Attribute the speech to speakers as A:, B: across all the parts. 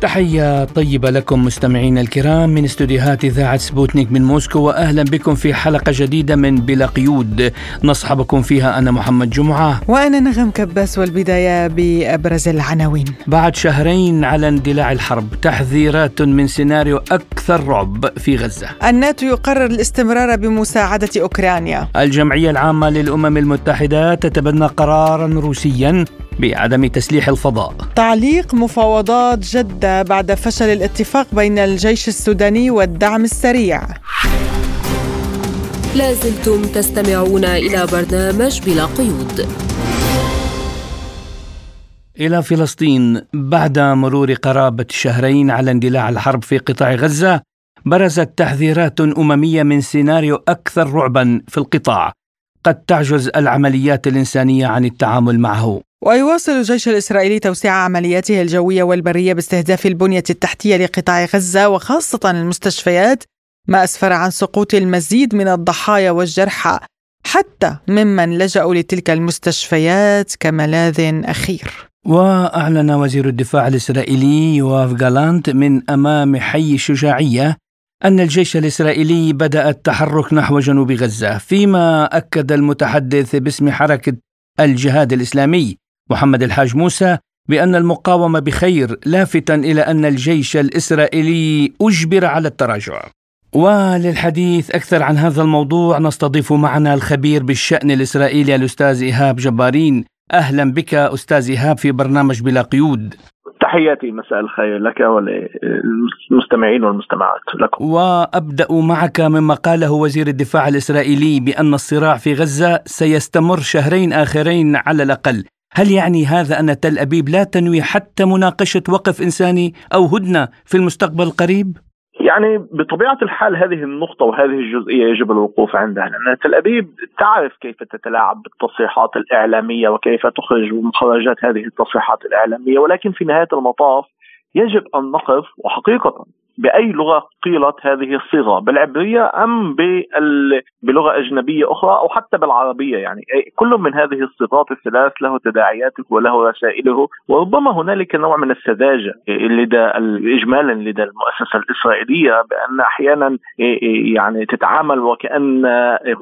A: تحية طيبة لكم مستمعينا الكرام من استديوهات إذاعة سبوتنيك من موسكو وأهلا بكم في حلقة جديدة من بلا قيود. نصحبكم فيها أنا محمد جمعة.
B: وأنا نغم كباس والبداية بأبرز العناوين.
A: بعد شهرين على اندلاع الحرب تحذيرات من سيناريو أكثر رعب في غزة.
B: الناتو يقرر الاستمرار بمساعدة أوكرانيا.
A: الجمعية العامة للأمم المتحدة تتبنى قرارا روسيا بعدم تسليح الفضاء.
B: تعليق مفاوضات جدة بعد فشل الاتفاق بين الجيش السوداني والدعم السريع.
C: لازلتم تستمعون إلى برنامج بلا قيود.
A: إلى فلسطين بعد مرور قرابة شهرين على اندلاع الحرب في قطاع غزة برزت تحذيرات أممية من سيناريو أكثر رعبا في القطاع. قد تعجز العمليات الإنسانية عن التعامل معه.
B: ويواصل الجيش الإسرائيلي توسيع عملياته الجوية والبرية باستهداف البنية التحتية لقطاع غزة وخاصة المستشفيات ما أسفر عن سقوط المزيد من الضحايا والجرحى حتى ممن لجأوا لتلك المستشفيات كملاذ أخير.
A: وأعلن وزير الدفاع الإسرائيلي يواف جالانت من أمام حي الشجاعية أن الجيش الإسرائيلي بدأ التحرك نحو جنوب غزة فيما أكد المتحدث باسم حركة الجهاد الإسلامي. محمد الحاج موسى بأن المقاومة بخير لافتا إلى أن الجيش الإسرائيلي أجبر على التراجع. وللحديث أكثر عن هذا الموضوع نستضيف معنا الخبير بالشأن الإسرائيلي الأستاذ إيهاب جبارين. أهلا بك أستاذ إيهاب في برنامج بلا قيود.
D: تحياتي مساء الخير لك وللمستمعين والمستمعات لكم.
A: وأبدأ معك مما قاله وزير الدفاع الإسرائيلي بأن الصراع في غزة سيستمر شهرين آخرين على الأقل. هل يعني هذا أن تل أبيب لا تنوي حتى مناقشة وقف إنساني أو هدنة في المستقبل القريب؟
D: يعني بطبيعة الحال هذه النقطة وهذه الجزئية يجب الوقوف عندها لأن تل أبيب تعرف كيف تتلاعب بالتصريحات الإعلامية وكيف تخرج مخرجات هذه التصريحات الإعلامية ولكن في نهاية المطاف يجب أن نقف وحقيقة بأي لغة قيلت هذه الصيغة بالعبرية أم بلغة أجنبية أخرى أو حتى بالعربية يعني. كل من هذه الصيغات الثلاث له تداعياته وله رسائله وربما هنالك نوع من السذاجة لدى اجمالا لدى المؤسسة الإسرائيلية بأن أحيانا يعني تتعامل وكأن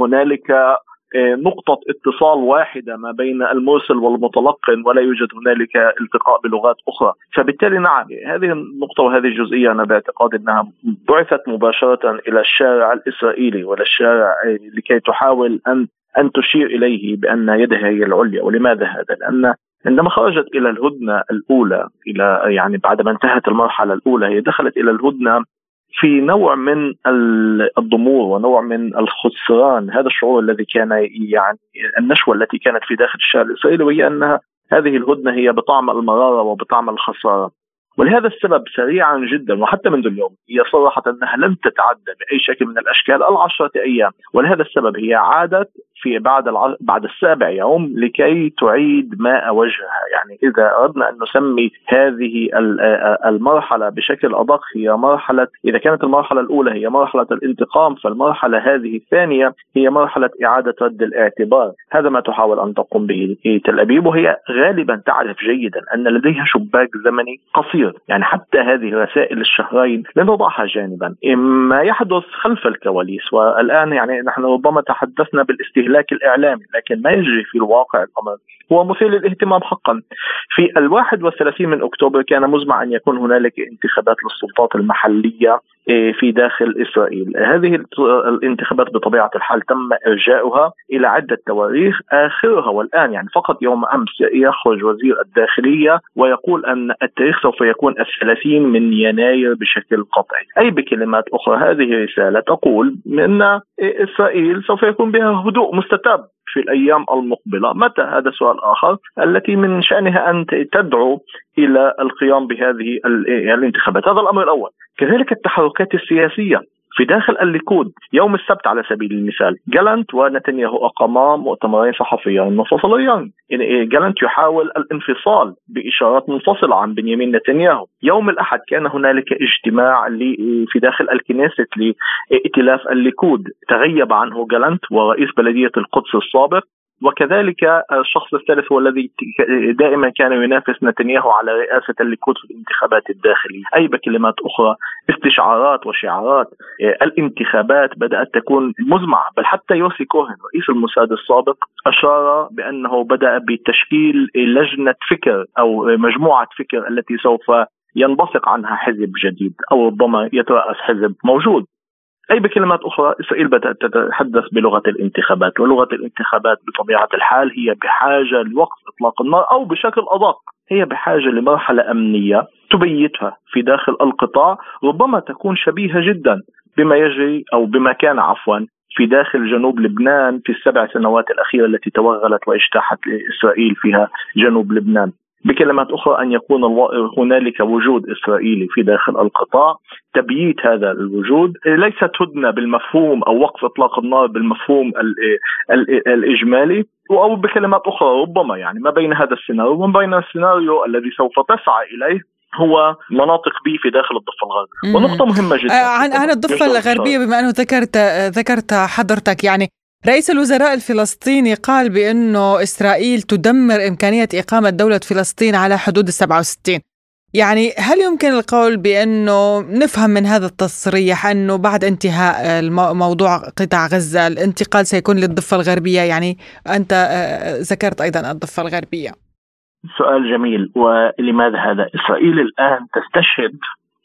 D: هنالك نقطة اتصال واحدة ما بين المرسل والمتلقن ولا يوجد هنالك التقاء بلغات أخرى فبالتالي نعم هذه النقطة وهذه الجزئية أنا باعتقاد أنها بعثت مباشرة إلى الشارع الإسرائيلي ولا الشارع لكي تحاول أن أن تشير إليه بأن يدها هي العليا ولماذا هذا؟ لأن عندما خرجت إلى الهدنة الأولى إلى يعني بعد ما انتهت المرحلة الأولى هي دخلت إلى الهدنة في نوع من الضمور ونوع من الخسران. هذا الشعور الذي كان يعني النشوة التي كانت في داخل الشارع الإسرائيلي وهي انها هذه الهدنة هي بطعم المرارة وبطعم الخسارة. ولهذا السبب سريعا جدا وحتى منذ اليوم هي صرحت أنها لن تتعدى بأي شكل من الأشكال العشرة أيام. ولهذا السبب هي عادت في بعد. بعد السابع يوم لكي تعيد ماء وجهها. يعني إذا أردنا أن نسمي هذه المرحلة بشكل أدق هي مرحلة إذا كانت المرحلة الأولى هي مرحلة الانتقام فالمرحلة هذه الثانية هي مرحلة إعادة رد الاعتبار. هذا ما تحاول أن تقوم به تل أبيب وهي غالبا تعرف جيدا أن لديها شباك زمني قصير. يعني حتى هذه رسائل الشهرين لنضعها جانبا. ما يحدث خلف الكواليس والآن يعني نحن ربما تحدثنا بالإستهلاك الاستهلاك الإعلامي لكن ما يجري في الواقع الأمر. هو مثير للاهتمام حقا. في الواحد والثلاثين من أكتوبر كان مزمع أن يكون هنالك انتخابات للسلطات المحلية. إيه، في داخل إسرائيل. هذه الانتخابات بطبيعة الحال تم إرجاؤها إلى عدة تواريخ آخرها والآن يعني فقط يوم أمس يخرج وزير الداخلية ويقول أن التاريخ سوف يكون الثلاثين من يناير بشكل قطعي. أي بكلمات أخرى؟ هذه رسالة تقول أن إسرائيل سوف يكون بها هدوء مستتب في الأيام المقبلة، متى؟ هذا سؤال آخر التي من شأنها أن تدعو إلى القيام بهذه الانتخابات، هذا الأمر الأول. كذلك التحركات السياسية. في داخل الليكود يوم السبت على سبيل المثال جالنت ونتنياهو أقاما مؤتمرين صحفيين منفصلين يعني جالنت يحاول الانفصال بإشارات منفصلة عن بنيامين نتنياهو. يوم الأحد كان هنالك اجتماع في داخل الكنيست لإئتلاف الليكود. تغيب عنه جالنت ورئيس بلدية القدس السابق وكذلك الشخص الثالث هو الذي دائما كان ينافس نتنياهو على رئاسة الليكود في الانتخابات الداخلية. أي بكلمات أخرى استشعارات وشعارات الانتخابات بدأت تكون مزمعة. بل حتى يوسي كوهن رئيس الموساد السابق أشار بأنه بدأ بتشكيل لجنة فكر أو مجموعة فكر التي سوف ينبثق عنها حزب جديد أو ربما يترأس حزب موجود. أي بكلمات أخرى إسرائيل بدأت تتحدث بلغة الانتخابات ولغة الانتخابات بطبيعة الحال هي بحاجة لوقف إطلاق النار أو بشكل أدق. هي بحاجة لمرحلة أمنية تبيتها في داخل القطاع ربما تكون شبيهة جدا بما يجري أو بما كان عفوا في داخل جنوب لبنان في السبع سنوات الأخيرة التي توغلت واجتاحت إسرائيل فيها جنوب لبنان. بكلمات أخرى أن يكون هنالك وجود إسرائيلي في داخل القطاع. تبييت هذا الوجود ليست هدنه بالمفهوم أو وقف إطلاق النار بالمفهوم الإجمالي أو بكلمات أخرى ربما. يعني ما بين هذا السيناريو وما بين السيناريو الذي سوف تسعى إليه هو مناطق بي في داخل الضفة الغربية. ونقطة مهمة جدا.
B: آه، عن عن الضفة الغربية بما أنه ذكرت ذكرت حضرتك يعني رئيس الوزراء الفلسطيني قال بأنه إسرائيل تدمر إمكانية إقامة دولة فلسطين على حدود ال 67 يعني هل يمكن القول بأنه نفهم من هذا التصريح أنه بعد انتهاء موضوع قطاع غزة الانتقال سيكون للضفة الغربية؟ يعني أنت آه، ذكرت أيضا الضفة الغربية.
D: سؤال جميل ولماذا هذا؟ إسرائيل الآن تستشهد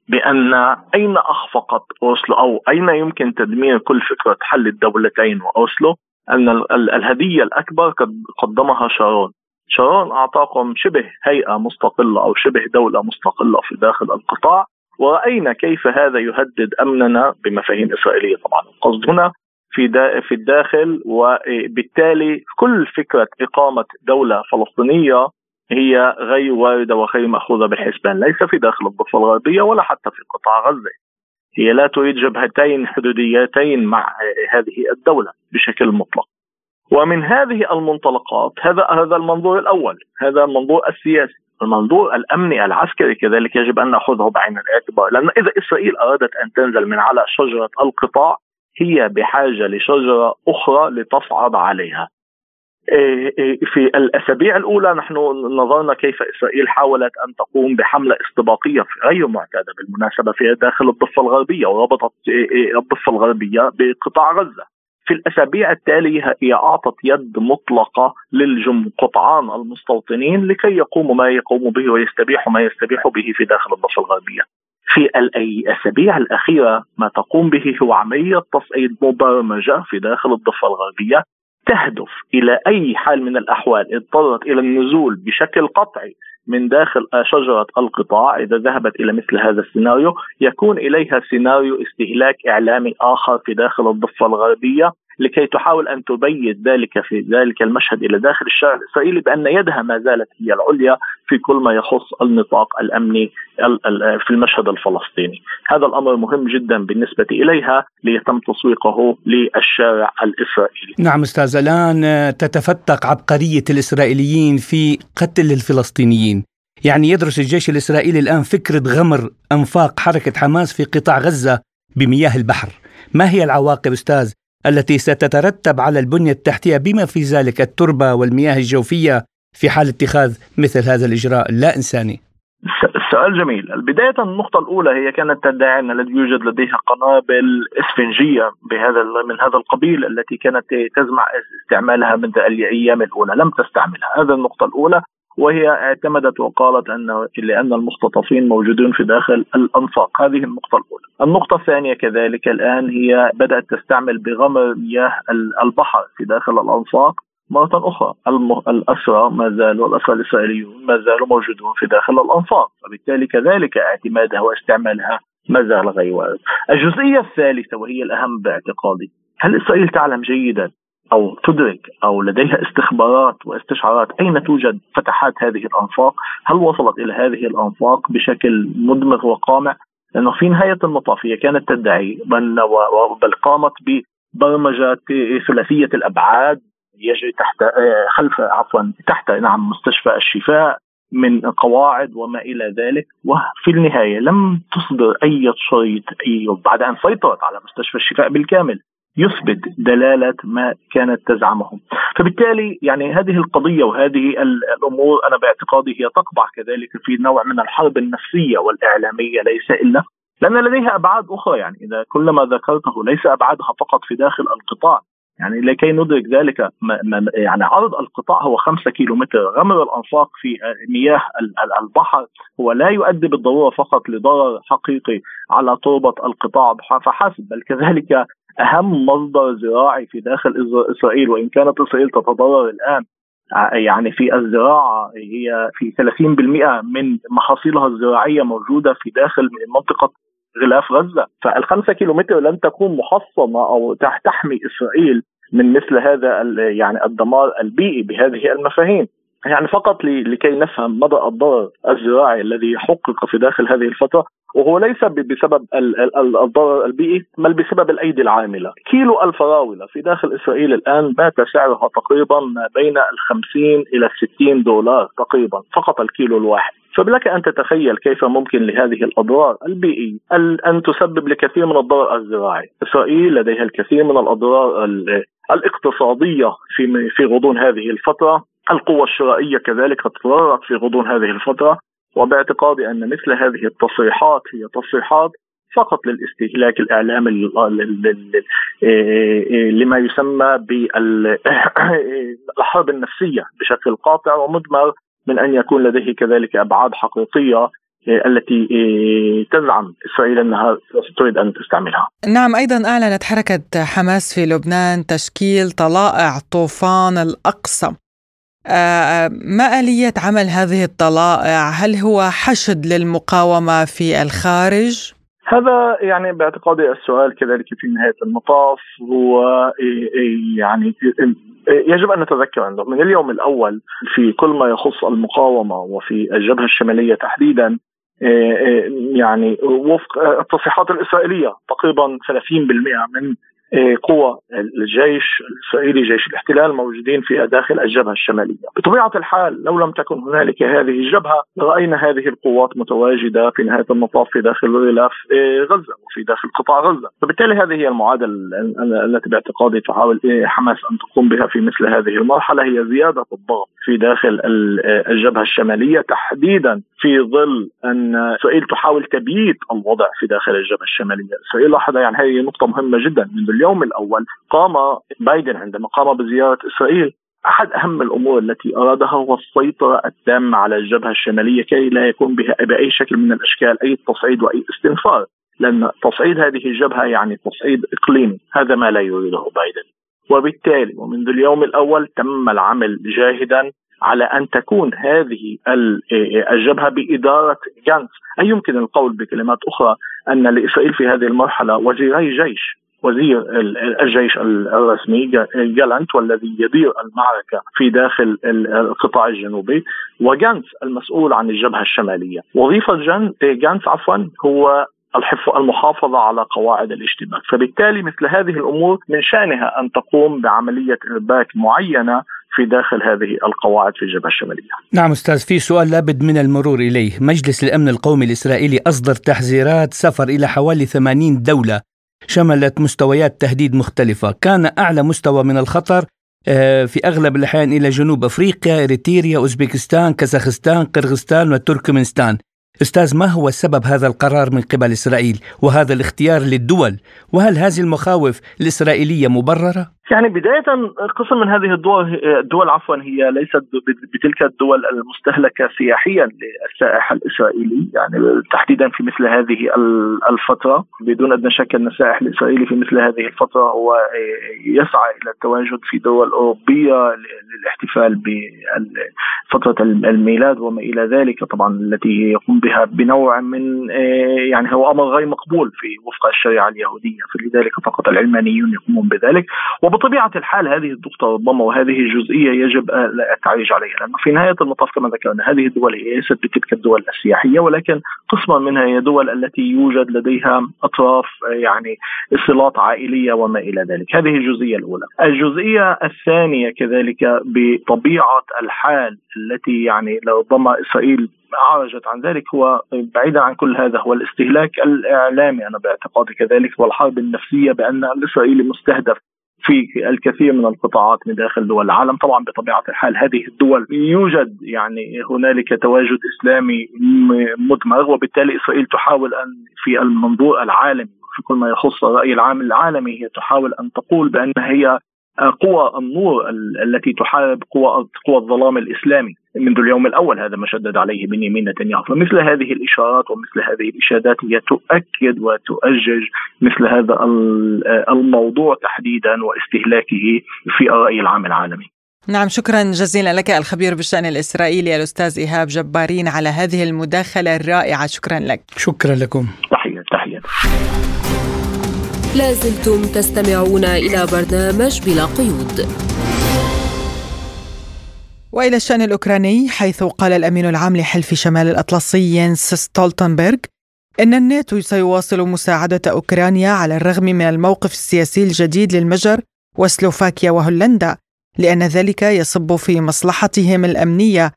D: بأن أين أخفقت أوسلو أو أين يمكن تدمير كل فكرة حل الدولتين وأوسلو؟ أن الهدية الأكبر قد قدمها شارون. شارون أعطاكم شبه هيئة مستقلة أو شبه دولة مستقلة في داخل القطاع ورأينا كيف هذا يهدد أمننا بمفاهيم إسرائيلية. طبعا القصد هنا في في الداخل وبالتالي كل فكرة إقامة دولة فلسطينية هي غير واردة وغير مأخوذة بالحسبان ليس في داخل الضفة الغربية ولا حتى في قطاع غزة. هي لا تريد جبهتين حدوديتين مع هذه الدولة بشكل مطلق. ومن هذه المنطلقات هذا هذا المنظور الأول هذا المنظور السياسي المنظور الأمني العسكري كذلك يجب أن نأخذه بعين الاعتبار. لأن إذا إسرائيل أرادت أن تنزل من على شجرة القطاع هي بحاجة لشجرة أخرى لتصعد عليها. في الأسابيع الأولى نحن نظرنا كيف إسرائيل حاولت أن تقوم بحملة استباقية غير معتادة بالمناسبة في داخل الضفة الغربية وربطت إيه، الضفة الغربية بقطاع غزة. في الأسابيع التالية هي أعطت يد مطلقة للقطعان المستوطنين لكي يقوموا ما يقوموا به ويستبيحوا ما يستبيحوا به في داخل الضفة الغربية. في الاسابيع الأخيرة ما تقوم به هو عملية تصعيد مبرمجة في داخل الضفة الغربية تهدف إلى أي حال من الأحوال اضطرت إلى النزول بشكل قطعي من داخل شجرة القطاع. إذا ذهبت إلى مثل هذا السيناريو يكون إليها سيناريو استهلاك إعلامي آخر في داخل الضفة الغربية. لكي تحاول أن تبيد ذلك في ذلك المشهد إلى داخل الشارع الإسرائيلي بأن يدها ما زالت هي العليا في كل ما يخص النطاق الأمني في المشهد الفلسطيني. هذا الأمر مهم جدا بالنسبة إليها ليتم تسويقه للشارع الإسرائيلي.
A: نعم أستاذ ألان تتفتق عبقرية الإسرائيليين في قتل الفلسطينيين. يعني يدرس الجيش الإسرائيلي الآن فكرة غمر أنفاق حركة حماس في قطاع غزة بمياه البحر. ما هي العواقب أستاذ التي ستترتب على البنية التحتية بما في ذلك التربة والمياه الجوفية في حال اتخاذ مثل هذا الإجراء لا إنساني.
D: السؤال جميل. بداية النقطة الأولى هي كانت تدعي أن الذي يوجد لديها قنابل إسفنجية بهذا من هذا القبيل التي كانت تزمع استعمالها منذ الأيام الأولى. لم تستعملها. هذه النقطة الأولى. وهي اعتمدت وقالت أن لأن المختطفين موجودون في داخل الأنفاق، هذه النقطة الأولى. النقطة الثانية كذلك الآن هي بدأت تستعمل بغمر مياه البحر في داخل الأنفاق مرة أخرى الأسرى ما زالوا الأسرى الإسرائيليون ما زالوا موجودون في داخل الأنفاق وبالتالي كذلك اعتمادها واستعمالها ما زال غير وارد. الجزئية الثالثة وهي الأهم باعتقادي هل إسرائيل تعلم جيدا أو تدرك أو لديها استخبارات واستشعارات أين توجد فتحات هذه الأنفاق؟ هل وصلت إلى هذه الأنفاق بشكل مدمر وقامع؟ لأنه في نهاية المطاف هي كانت تدعي بل بل قامت ببرمجه ثلاثية الأبعاد يجري تحت آه، خلف عفوا تحت نعم مستشفى الشفاء من قواعد وما إلى ذلك وفي النهاية لم تصدر أي شريط أي بعد أن سيطرت على مستشفى الشفاء بالكامل يثبت دلالة ما كانت تزعمه. فبالتالي يعني هذه القضية وهذه الأمور أنا باعتقادي هي تقبع كذلك في نوع من الحرب النفسية والإعلامية ليس إلا لأن لديها أبعاد أخرى يعني. إذا كل ما ذكرته ليس أبعادها فقط في داخل القطاع. يعني لكي ندرك ذلك يعني عرض القطاع هو خمسة كيلو متر غمر الأنفاق في مياه البحر هو لا يؤدي بالضرورة فقط لضرر حقيقي على تربة القطاع. فحسب بل كذلك أهم مصدر زراعي في داخل إسرائيل وإن كانت إسرائيل تتضرر الآن يعني في الزراعة هي في 30% من محاصيلها الزراعية موجودة في داخل منطقة غلاف غزة. فالخمسة كيلومتر لن تكون محصنة أو تحمي إسرائيل من مثل هذا يعني الدمار البيئي بهذه المفاهيم. يعني فقط لكي نفهم مدى الضرر الزراعي الذي حقق في داخل هذه الفترة وهو ليس بسبب الضرر البيئي بل بسبب الأيدي العاملة، كيلو الفراوله في داخل إسرائيل الآن بات سعرها تقريبا ما بين ال 50 إلى 60 دولار تقريبا فقط الكيلو الواحد. فلك أن تتخيل كيف ممكن لهذه الأضرار البيئية أن تسبب لكثير من الضرر الزراعي، إسرائيل لديها الكثير من الأضرار الاقتصادية في في غضون هذه الفترة، القوة الشرائية كذلك تضررت في غضون هذه الفترة. وباعتقادي أن مثل هذه التصريحات هي تصريحات فقط للاستهلاك الإعلامي لما يسمى بالحرب النفسية بشكل قاطع ومدمر من أن يكون لديه كذلك أبعاد حقيقية التي تزعم إسرائيل أنها تريد أن تستعملها.
B: نعم أيضا أعلنت حركة حماس في لبنان تشكيل طلائع طوفان الأقصى ما آلية عمل هذه الطلائع؟ هل هو حشد للمقاومة في الخارج؟
D: هذا يعني باعتقادي السؤال كذلك في نهاية المطاف هو يعني يجب أن نتذكر انه من اليوم الأول في كل ما يخص المقاومة وفي الجبهة الشمالية تحديدا يعني وفق التصريحات الإسرائيلية تقريبا 30% من قوى الجيش الإسرائيلي جيش الاحتلال موجودين في داخل الجبهة الشمالية، بطبيعة الحال لو لم تكن هنالك هذه الجبهة لرأينا هذه القوات متواجدة في نهاية المطاف في داخل غلاف إيه، غزة وفي داخل قطاع غزة، فبالتالي هذه هي المعادلة التي باعتقادي تحاول إيه، حماس أن تقوم بها في مثل هذه المرحلة. هي زيادة الضغط في داخل الجبهة الشمالية تحديدا في ظل أن اسرائيل تحاول تبييت الوضع في داخل الجبهة الشمالية، اسرائيل لاحظ يعني هذه نقطة مهمة جدا. منذ اليوم الأول قام بايدن عندما قام بزيارة إسرائيل. أحد أهم الأمور التي أرادها هو السيطرة التامة على الجبهة الشمالية كي لا يكون بها بأي شكل من الأشكال أي تصعيد وأي استنفار. لأن تصعيد هذه الجبهة يعني تصعيد اقليمي هذا ما لا يريده بايدن. وبالتالي ومنذ اليوم الأول تم العمل جاهدا على أن تكون هذه الجبهة بإدارة جانس، أي يمكن القول بكلمات أخرى أن لإسرائيل في هذه المرحلة وزيري جيش وزير الجيش الرسمي جالانت والذي يدير المعركة في داخل القطاع الجنوبي وجانس المسؤول عن الجبهة الشمالية. وظيفة جانس عفوا هو المحافظة على قواعد الاشتباك. فبالتالي مثل هذه الأمور من شأنها أن تقوم بعملية إرباك معينة في داخل هذه القواعد في الجبهة الشمالية.
A: نعم أستاذ في سؤال لابد من المرور إليه. مجلس الأمن القومي الإسرائيلي أصدر تحذيرات سفر إلى حوالي 80 دولة شملت مستويات تهديد مختلفة. كان أعلى مستوى من الخطر آه، في أغلب الأحيان إلى جنوب أفريقيا إريتريا أوزبكستان كازاخستان قرغستان وتركمانستان. أستاذ ما هو سبب هذا القرار من قبل إسرائيل وهذا الاختيار للدول؟ وهل هذه المخاوف الاسرائيليه مبررة؟
D: يعني بداية قسم من هذه الدول الدول عفوا هي ليست بتلك الدول المستهلكة سياحيا للسائح الإسرائيلي يعني تحديدا في مثل هذه الفترة. بدون أدنى شك أن السائح الإسرائيلي في مثل هذه الفترة هو يسعى إلى التواجد في دول أوروبية للاحتفال بفترة الميلاد وما إلى ذلك طبعا التي يقوم بها بنوع من يعني هو أمر غير مقبول في وفق الشريعة اليهودية فلذلك فقط العلمانيون يقومون بذلك. وبطبيعه الحال هذه النقطه ربما وهذه الجزئية يجب التعريج عليها لأنه في نهاية المطاف كما ذكرنا هذه الدول هي ليست بتلك الدول السياحية ولكن قسما منها هي دول التي يوجد لديها أطراف يعني صلات عائلية وما إلى ذلك، هذه الجزئية الأولى. الجزئية الثانية كذلك بطبيعة الحال التي يعني ربما إسرائيل عرجت عن ذلك هو بعيدا عن كل هذا هو الاستهلاك الإعلامي. أنا باعتقادي كذلك والحرب النفسية بأن الاسرائيلي مستهدف. في الكثير من القطاعات من داخل دول العالم. طبعا بطبيعة الحال هذه الدول يوجد يعني هنالك تواجد إسلامي مدمر وبالتالي إسرائيل تحاول أن في المنظور العالمي في كل ما يخص الرأي العام العالمي هي تحاول أن تقول بأن هي قوى النور التي تحارب قوى قوى الظلام الإسلامي منذ اليوم الأول هذا ما شدد عليه بنيامين نتنياهو. فمثل هذه الإشارات ومثل هذه الإشادات هي تؤكد وتؤجج مثل هذا الموضوع تحديدا واستهلاكه في الراي العام العالمي.
B: نعم شكرا جزيلا لك الخبير بالشأن الإسرائيلي الأستاذ إيهاب جبارين على هذه المداخلة الرائعة. شكرا لك.
A: شكرا لكم.
D: تحية.
C: لازلتم تستمعون إلى برنامج بلا قيود.
B: وإلى الشأن الأوكراني حيث قال الأمين العام لحلف شمال الأطلسي ينس ستولتنبرغ إن الناتو سيواصل مساعدة أوكرانيا على الرغم من الموقف السياسي الجديد للمجر وسلوفاكيا وهولندا لأن ذلك يصب في مصلحتهم الأمنية.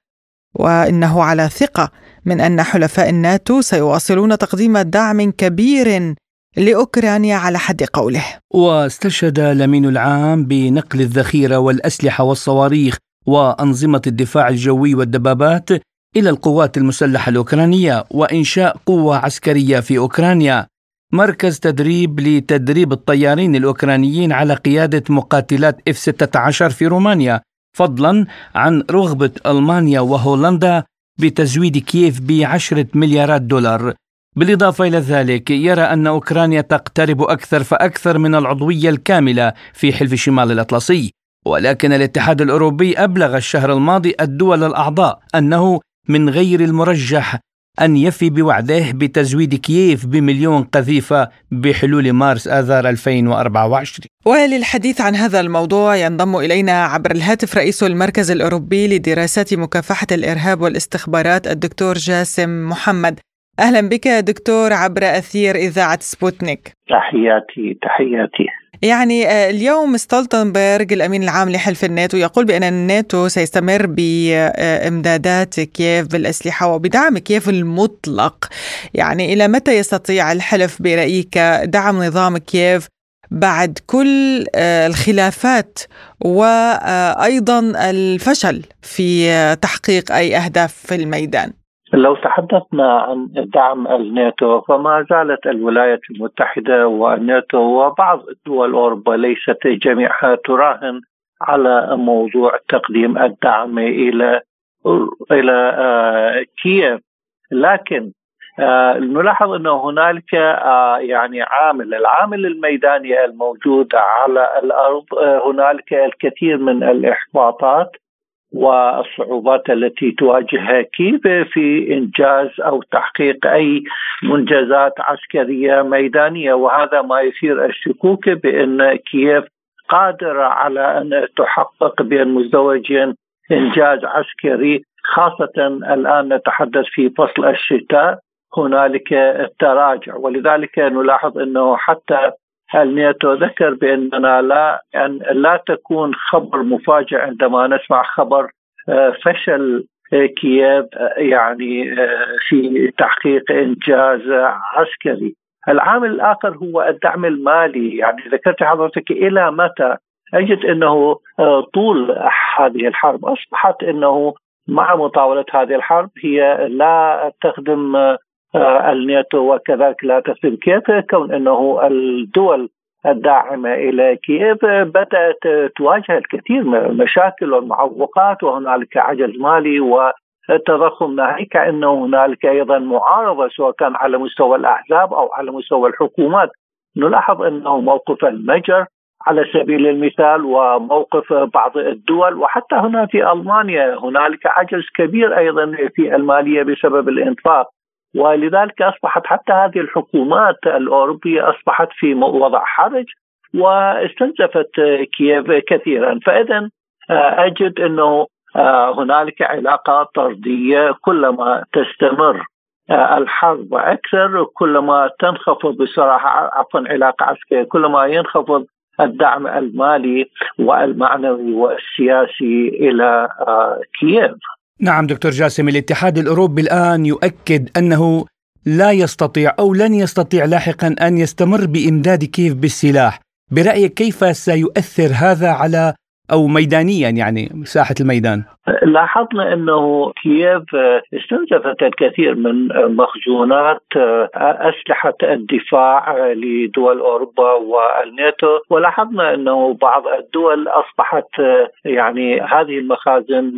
B: وإنه على ثقة من أن حلفاء الناتو سيواصلون تقديم دعم كبير لأوكرانيا على حد قوله.
A: واستشهد الأمين العام بنقل الذخيرة والأسلحة والصواريخ وأنظمة الدفاع الجوي والدبابات إلى القوات المسلحة الأوكرانية وإنشاء قوة عسكرية في أوكرانيا مركز تدريب لتدريب الطيارين الأوكرانيين على قيادة مقاتلات F-16 في رومانيا فضلا عن رغبة ألمانيا وهولندا بتزويد كييف بعشرة مليارات دولار. بالإضافة إلى ذلك يرى أن أوكرانيا تقترب أكثر فأكثر من العضوية الكاملة في حلف شمال الأطلسي. ولكن الاتحاد الأوروبي أبلغ الشهر الماضي الدول الأعضاء أنه من غير المرجح أن يفي بوعده بتزويد كييف بمليون قذيفة بحلول مارس آذار 2024
B: وللحديث عن هذا الموضوع ينضم إلينا عبر الهاتف رئيس المركز الأوروبي لدراسات مكافحة الإرهاب والاستخبارات الدكتور جاسم محمد. أهلا بك دكتور عبر أثير إذاعة سبوتنيك.
E: تحياتي تحياتي.
B: يعني آه، اليوم ستولتنبرغ الأمين العام لحلف الناتو يقول بأن الناتو سيستمر بإمدادات كييف بالأسلحة وبدعم كييف المطلق. يعني إلى متى يستطيع الحلف برأيك دعم نظام كييف بعد كل آه، الخلافات وأيضا الفشل في تحقيق أي أهداف في الميدان؟
E: لو تحدثنا عن دعم الناتو فما زالت الولايات المتحدة والناتو وبعض دول أوروبا ليست جميعها تراهن على موضوع تقديم الدعم إلى إلى آه، كييف. لكن آه، نلاحظ انه هنالك آه، يعني عامل العامل الميداني الموجود على الأرض هنالك الكثير من الإحباطات. والصعوبات التي تواجهها كيف في إنجاز أو تحقيق أي منجزات عسكرية ميدانية؟ وهذا ما يثير الشكوك بأن كييف قادره على أن تحقق بين مزدوجين إنجاز عسكري خاصة الآن نتحدث في فصل الشتاء هنالك تراجع ولذلك نلاحظ أنه حتى الناتو ذكر بأننا لا أن لا تكون خبر مفاجئ عندما نسمع خبر آه، فشل كييف آه، يعني آه، في تحقيق إنجاز عسكري. العامل الآخر هو الدعم المالي يعني ذكرت حضرتك إلى متى أجد أنه طول هذه الحرب أصبحت أنه مع مطاولة هذه الحرب هي لا تخدم آه، الناتو وكذلك لا تخدم كيف كون إنه الدول الداعمة إلى كييف بدأت تواجه الكثير من المشاكل والمعوقات وهنالك عجز مالي وتضخم ناهيك أنه هنالك أيضا معارضة سواء كان على مستوى الأحزاب أو على مستوى الحكومات. نلاحظ أنه موقف المجر على سبيل المثال وموقف بعض الدول وحتى هنا في ألمانيا هنالك عجز كبير أيضا في المالية بسبب الإنفاق. ولذلك أصبحت حتى هذه الحكومات الأوروبية أصبحت في وضع حرج واستنزفت كييف كثيرا فإذا أجد أنه هنالك علاقات طردية كلما تستمر الحرب أكثر كلما تنخفض بصراحة عفوا علاقة عسكرية كلما ينخفض الدعم المالي والمعنوي والسياسي إلى كييف.
A: نعم دكتور جاسم الاتحاد الأوروبي الآن يؤكد أنه لا يستطيع أو لن يستطيع لاحقا أن يستمر بإمداد كييف بالسلاح، برأيك كيف سيؤثر هذا على أو ميدانيا يعني ساحة الميدان؟
E: لاحظنا إنه كييف استنزفت الكثير من مخزونات أسلحة الدفاع لدول أوروبا والناتو ولاحظنا إنه بعض الدول أصبحت يعني هذه المخازن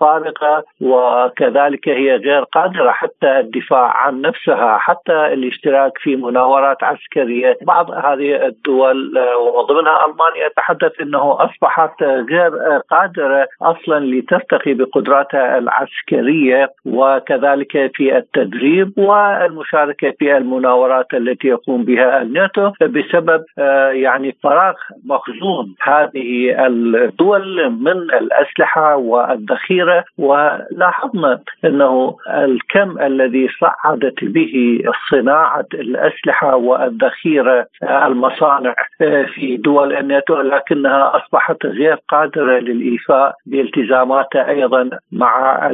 E: فارغه وكذلك هي غير قادرة حتى الدفاع عن نفسها حتى الاشتراك في مناورات عسكرية. بعض هذه الدول وضمنها ألمانيا تحدث إنه أصبحت غير قادرة أصلا لتفتح ترتقي بقدراتها العسكرية وكذلك في التدريب والمشاركة في المناورات التي يقوم بها الناتو بسبب آه، يعني فراغ مخزون. هذه الدول من الأسلحة والذخيرة ولاحظنا أنه الكم الذي صعدت به صناعة الأسلحة والذخيرة آه، المصانع آه، في دول الناتو لكنها أصبحت غير قادرة للإيفاء بالتزاماتها أيضا مع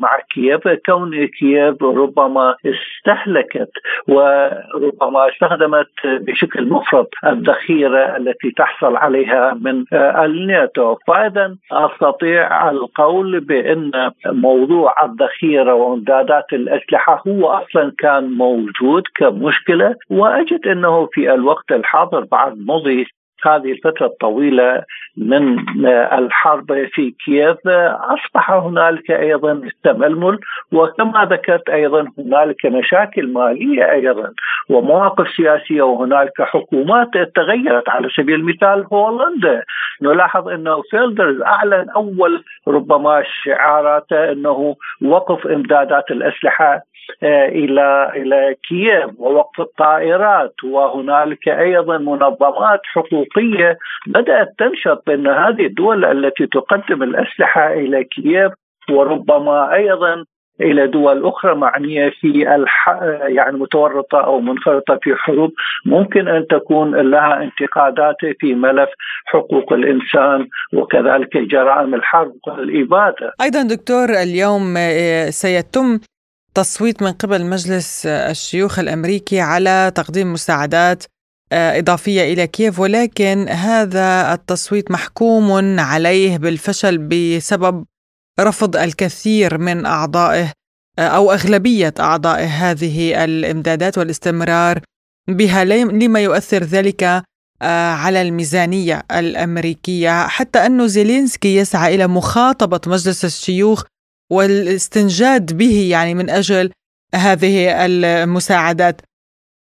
E: مع كييف كون كييف ربما استهلكت وربما استخدمت بشكل مفرط الذخيرة التي تحصل عليها من الناتو. فاذا أستطيع القول بأن موضوع الذخيرة وامدادات الأسلحة هو أصلا كان موجود كمشكلة وأجد أنه في الوقت الحاضر بعد مضي هذه الفترة الطويلة من الحرب في كييف أصبح هنالك أيضا تململ وكما ذكرت أيضا هنالك مشاكل مالية أيضا ومواقف سياسية وهنالك حكومات تغيرت على سبيل المثال هولندا. نلاحظ أنه فيلدرز أعلن أول ربما شعاراته أنه وقف إمدادات الأسلحة آه، إلى إلى كييف ووقف الطائرات وهنالك أيضا منظمات حقوقية بدأت تنشط بأن هذه الدول التي تقدم الأسلحة إلى كييف وربما أيضا إلى دول أخرى معنية في الح... يعني متورطة أو منخرطه في حروب ممكن أن تكون لها انتقادات في ملف حقوق الإنسان وكذلك جرائم الحرب والإبادة.
B: أيضا دكتور اليوم آه، سيتم تصويت من قبل مجلس الشيوخ الأمريكي على تقديم مساعدات آه، إضافية إلى كييف ولكن هذا التصويت محكوم عليه بالفشل بسبب رفض الكثير من أعضائه آه، أو أغلبية اعضاء هذه الإمدادات والاستمرار بها لما يؤثر ذلك آه، على الميزانية الأمريكية. حتى انه زيلينسكي يسعى إلى مخاطبة مجلس الشيوخ والاستنجاد به يعني من أجل هذه المساعدات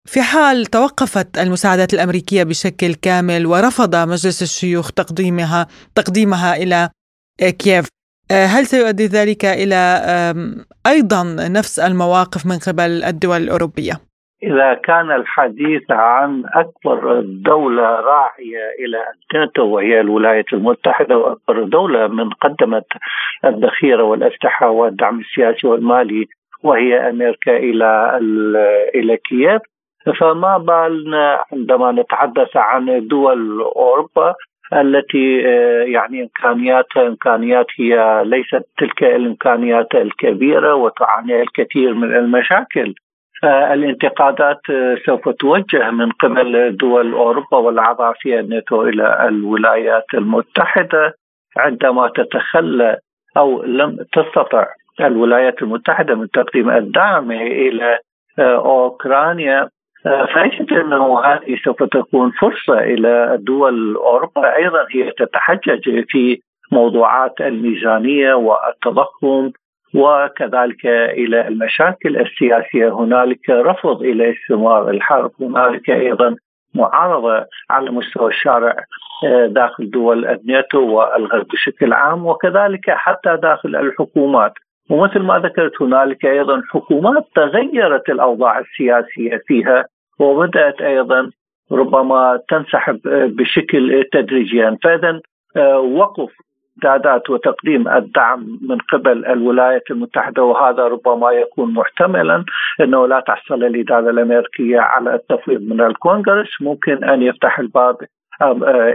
B: في حال توقفت المساعدات الأمريكية بشكل كامل ورفض مجلس الشيوخ تقديمها تقديمها إلى كييف هل سيؤدي ذلك إلى أيضا نفس المواقف من قبل الدول الأوروبية؟
E: إذا كان الحديث عن أكبر دولة راعية إلى الناتو وهي الولايات المتحدة وأكبر دولة من قدمت الذخيرة والأسلحة والدعم السياسي والمالي وهي أمريكا إلى إلى كييف. فما بالنا عندما نتحدث عن دول أوروبا التي يعني امكانياتها إمكانيات هي ليست تلك الإمكانيات الكبيرة وتعاني الكثير من المشاكل. الانتقادات سوف توجه من قبل دول أوروبا والاعضاء في الناتو إلى الولايات المتحدة عندما تتخلى أو لم تستطع الولايات المتحدة من تقديم الدعم إلى أوكرانيا. فاجد أنه هذه سوف تكون فرصة إلى دول أوروبا أيضا هي تتحجج في موضوعات الميزانية والتضخم وكذلك إلى المشاكل السياسية. هنالك رفض إلى استمرار الحرب. هنالك أيضا معارضة على مستوى الشارع آه، داخل دول الناتو والغرب بشكل عام وكذلك حتى داخل الحكومات. ومثل ما ذكرت هنالك أيضا حكومات تغيرت الأوضاع السياسية فيها وبدأت أيضا ربما تنسحب بشكل تدريجيا. فاذا وقف امدادات وتقديم الدعم من قبل الولايات المتحدة وهذا ربما يكون محتملا إنه لا تحصل الإدارة الأمريكية على التفويض من الكونغرس ممكن أن يفتح الباب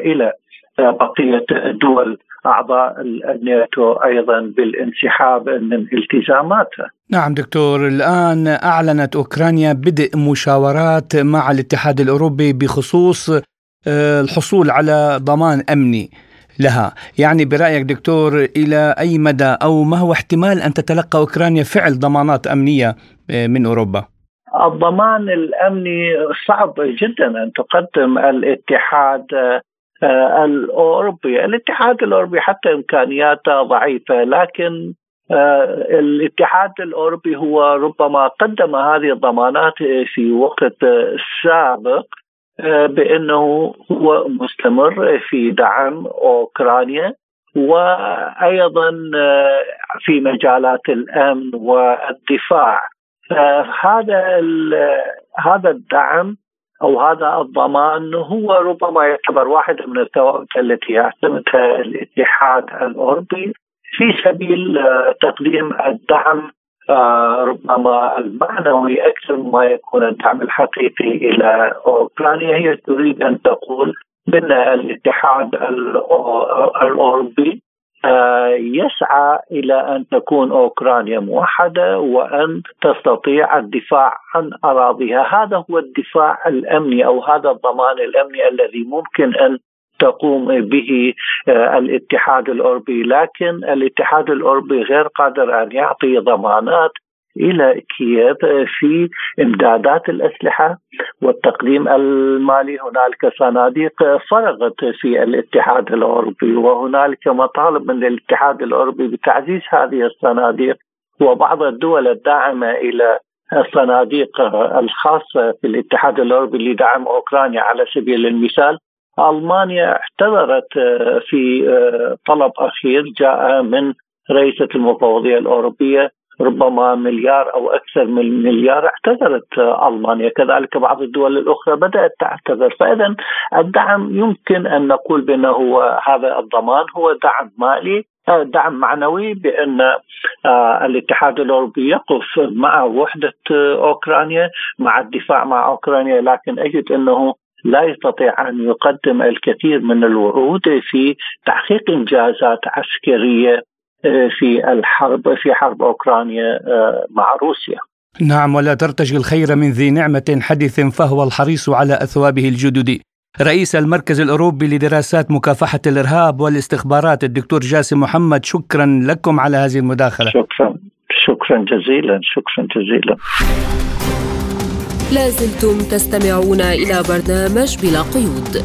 E: إلى بقية الدول أعضاء الناتو أيضا بالانسحاب من التزاماتها.
A: نعم دكتور الآن أعلنت أوكرانيا بدء مشاورات مع الاتحاد الأوروبي بخصوص آه، الحصول على ضمان أمني لها. يعني برأيك دكتور إلى أي مدى أو ما هو احتمال أن تتلقى أوكرانيا فعل ضمانات أمنية آه، من أوروبا؟
E: الضمان الأمني صعب جدا أن تقدم الاتحاد آه، الأوروبي. الاتحاد الأوروبي حتى إمكانياته ضعيفة لكن آه، الاتحاد الأوروبي هو ربما قدم هذه الضمانات في وقت سابق. بأنه هو مستمر في دعم أوكرانيا وأيضا آه، في مجالات الأمن والدفاع. هذا هذا الدعم أو هذا الضمان هو ربما يعتبر واحدة من الثوابت التي يعتمدها الاتحاد الأوروبي في سبيل آه، تقديم الدعم آه، ربما المعنوي أكثر مما يكون الدعم الحقيقي إلى أوكرانيا. هي تريد أن تقول بأن الاتحاد الاوروبي آه، يسعى إلى أن تكون أوكرانيا موحدة وأن تستطيع الدفاع عن أراضيها، هذا هو الدفاع الأمني أو هذا الضمان الأمني الذي ممكن أن تقوم به آه، الاتحاد الأوروبي. لكن الاتحاد الأوروبي غير قادر أن يعطي ضمانات إلى كييف في إمدادات الأسلحة والتقديم المالي. هنالك صناديق فرغت في الاتحاد الأوروبي وهنالك مطالب من الاتحاد الأوروبي بتعزيز هذه الصناديق. وبعض الدول الداعمة إلى الصناديق الخاصة في الاتحاد الأوروبي لدعم أوكرانيا على سبيل المثال ألمانيا اعتذرت آه، في آه، طلب أخير جاء من رئيسة المفوضية الأوروبية ربما مليار أو أكثر من مليار اعتذرت آه، ألمانيا. كذلك بعض الدول الأخرى بدأت تعتذر. فإذا الدعم يمكن أن نقول بأنه هذا الضمان هو دعم مالي دعم معنوي بأن الاتحاد الأوروبي يقف مع وحدة أوكرانيا مع الدفاع مع أوكرانيا. لكن أجد أنه لا يستطيع أن يقدم الكثير من الوعود في تحقيق إنجازات عسكرية آه، في الحرب في حرب أوكرانيا آه، مع روسيا.
A: نعم ولا ترتجي الخير من ذي نعمة حدث فهو الحريص على أثوابه الجدد. رئيس المركز الأوروبي لدراسات مكافحة الإرهاب والاستخبارات الدكتور جاسم محمد شكرا لكم على هذه المداخلة.
E: شكرا شكرا جزيلا شكرا جزيلا.
C: لازلتم تستمعون إلى برنامج بلا قيود.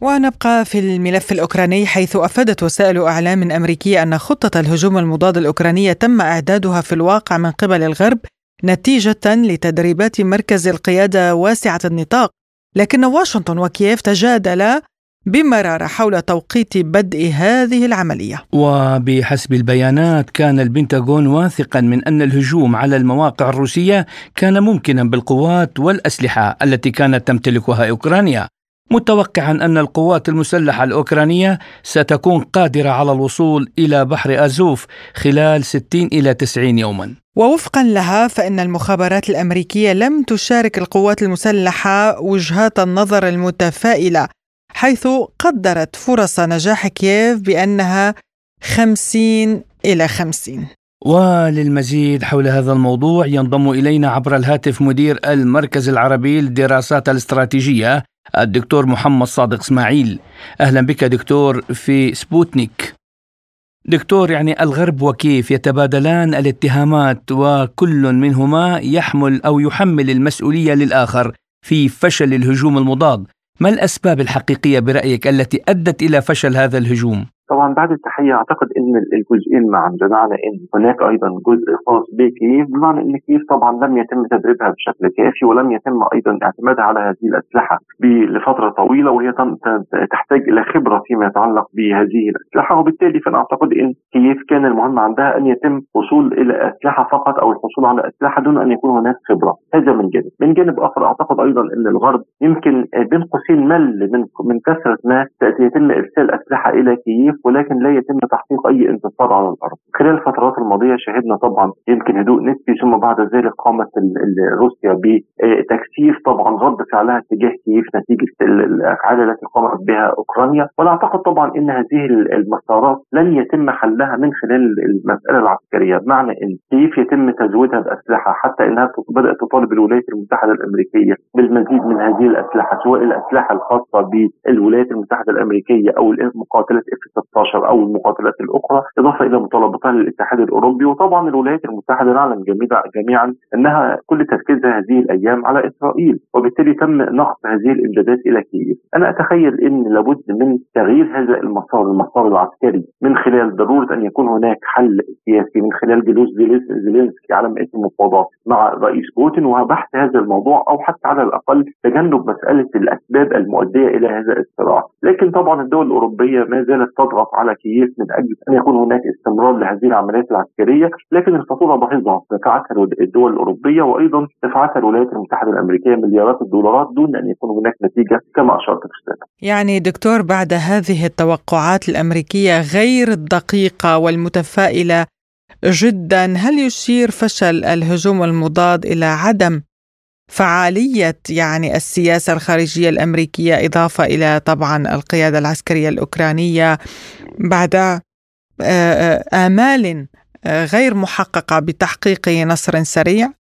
B: ونبقى في الملف الأوكراني حيث أفادت وسائل إعلام أمريكية أن خطة الهجوم المضاد الأوكرانية تم إعدادها في الواقع من قبل الغرب نتيجة لتدريبات مركز القيادة واسعة النطاق. لكن واشنطن وكييف تجادلا بمرارة حول توقيت بدء هذه العملية.
A: وبحسب البيانات كان البنتاغون واثقا من أن الهجوم على المواقع الروسية كان ممكنا بالقوات والأسلحة التي كانت تمتلكها أوكرانيا متوقعا أن القوات المسلحة الأوكرانية ستكون قادرة على الوصول إلى بحر أزوف خلال 60 إلى 90 يوما.
B: ووفقا لها فإن المخابرات الأمريكية لم تشارك القوات المسلحة وجهات النظر المتفائلة. حيث قدرت فرص نجاح كييف بأنها 50 إلى 50
A: وللمزيد حول هذا الموضوع ينضم إلينا عبر الهاتف مدير المركز العربي للدراسات الاستراتيجية الدكتور محمد صادق إسماعيل. أهلا بك دكتور في سبوتنيك. دكتور يعني الغرب وكييف يتبادلان الاتهامات وكل منهما يحمل أو يحمل المسؤولية للآخر في فشل الهجوم المضاد. ما الأسباب الحقيقية برأيك التي أدت إلى فشل هذا الهجوم؟
F: طبعا بعد التحية أعتقد إن الجزئين معا بمعنى إن هناك أيضا جزء خاص بكييف بمعنى إن كييف طبعا لم يتم تدريبها بشكل كافي ولم يتم أيضا اعتمادها على هذه الأسلحة لفترة طويلة وهي تحتاج إلى خبرة فيما يتعلق بهذه الأسلحة. وبالتالي فأنا أعتقد إن كييف كان المهم عندها أن يتم وصول إلى أسلحة فقط أو الحصول على أسلحة دون أن يكون هناك خبرة. هذا من جانب. من جانب آخر أعتقد أيضا إن الغرب يمكن بين قوسين مل من من كثرة ما يتم إرسال أسلحة إلى كييف ولكن لا يتم تحقيق أي انتصار على الأرض. خلال الفترات الماضية شهدنا طبعا يمكن هدوء نسبي ثم بعد ذلك قامت روسيا بتكثيف طبعا رد فعلها تجاه كييف نتيجة الافعال التي قامت بها أوكرانيا. وأنا اعتقد طبعا إن هذه المسارات لن يتم حلها من خلال المسألة العسكرية بمعنى إن كيف يتم تزويدها بأسلحة حتى إنها بدأت تطالب الولايات المتحدة الأمريكية بالمزيد من هذه الأسلحة سواء الأسلحة الخاصة بالولايات المتحدة الأمريكية أو مقاتلات إف. 16 أو المقاتلات الأخرى إضافة إلى مطالبتها للاتحاد الأوروبي وطبعا الولايات المتحدة نعلم جميعا أنها كل تركيزها هذه الأيام على إسرائيل وبالتالي تم نقص هذه الامدادات إلى كييف. أنا أتخيل إن لابد من تغيير هذا المسار المسار العسكري من خلال ضرورة أن يكون هناك حل سياسي من خلال جلوس زيلينسكي على مائده المفاوضات مع رئيس بوتين وبحث هذا الموضوع أو حتى على الأقل تجنب مسألة الأسباب المؤدية إلى هذا الصراع، لكن طبعا الدول الأوروبية ما زالت تضغط على كييف من أجل أن يكون هناك استمرار لهذه العمليات العسكرية، لكن الفاتورة باهظه دفعتها الدول الأوروبية وأيضا دفعتها الولايات المتحدة الأمريكية مليارات الدولارات دون أن يكون هناك نتيجة كما اشرت السابق.
B: يعني دكتور بعد هذه التوقعات الأمريكية غير الدقيقة والمتفائلة جدا هل يشير فشل الهجوم المضاد إلى عدم فعالية يعني السياسة الخارجية الأمريكية إضافة إلى طبعا القيادة العسكرية الأوكرانية بعد آه، آه، آمال آه، غير محققة بتحقيق نصر سريع.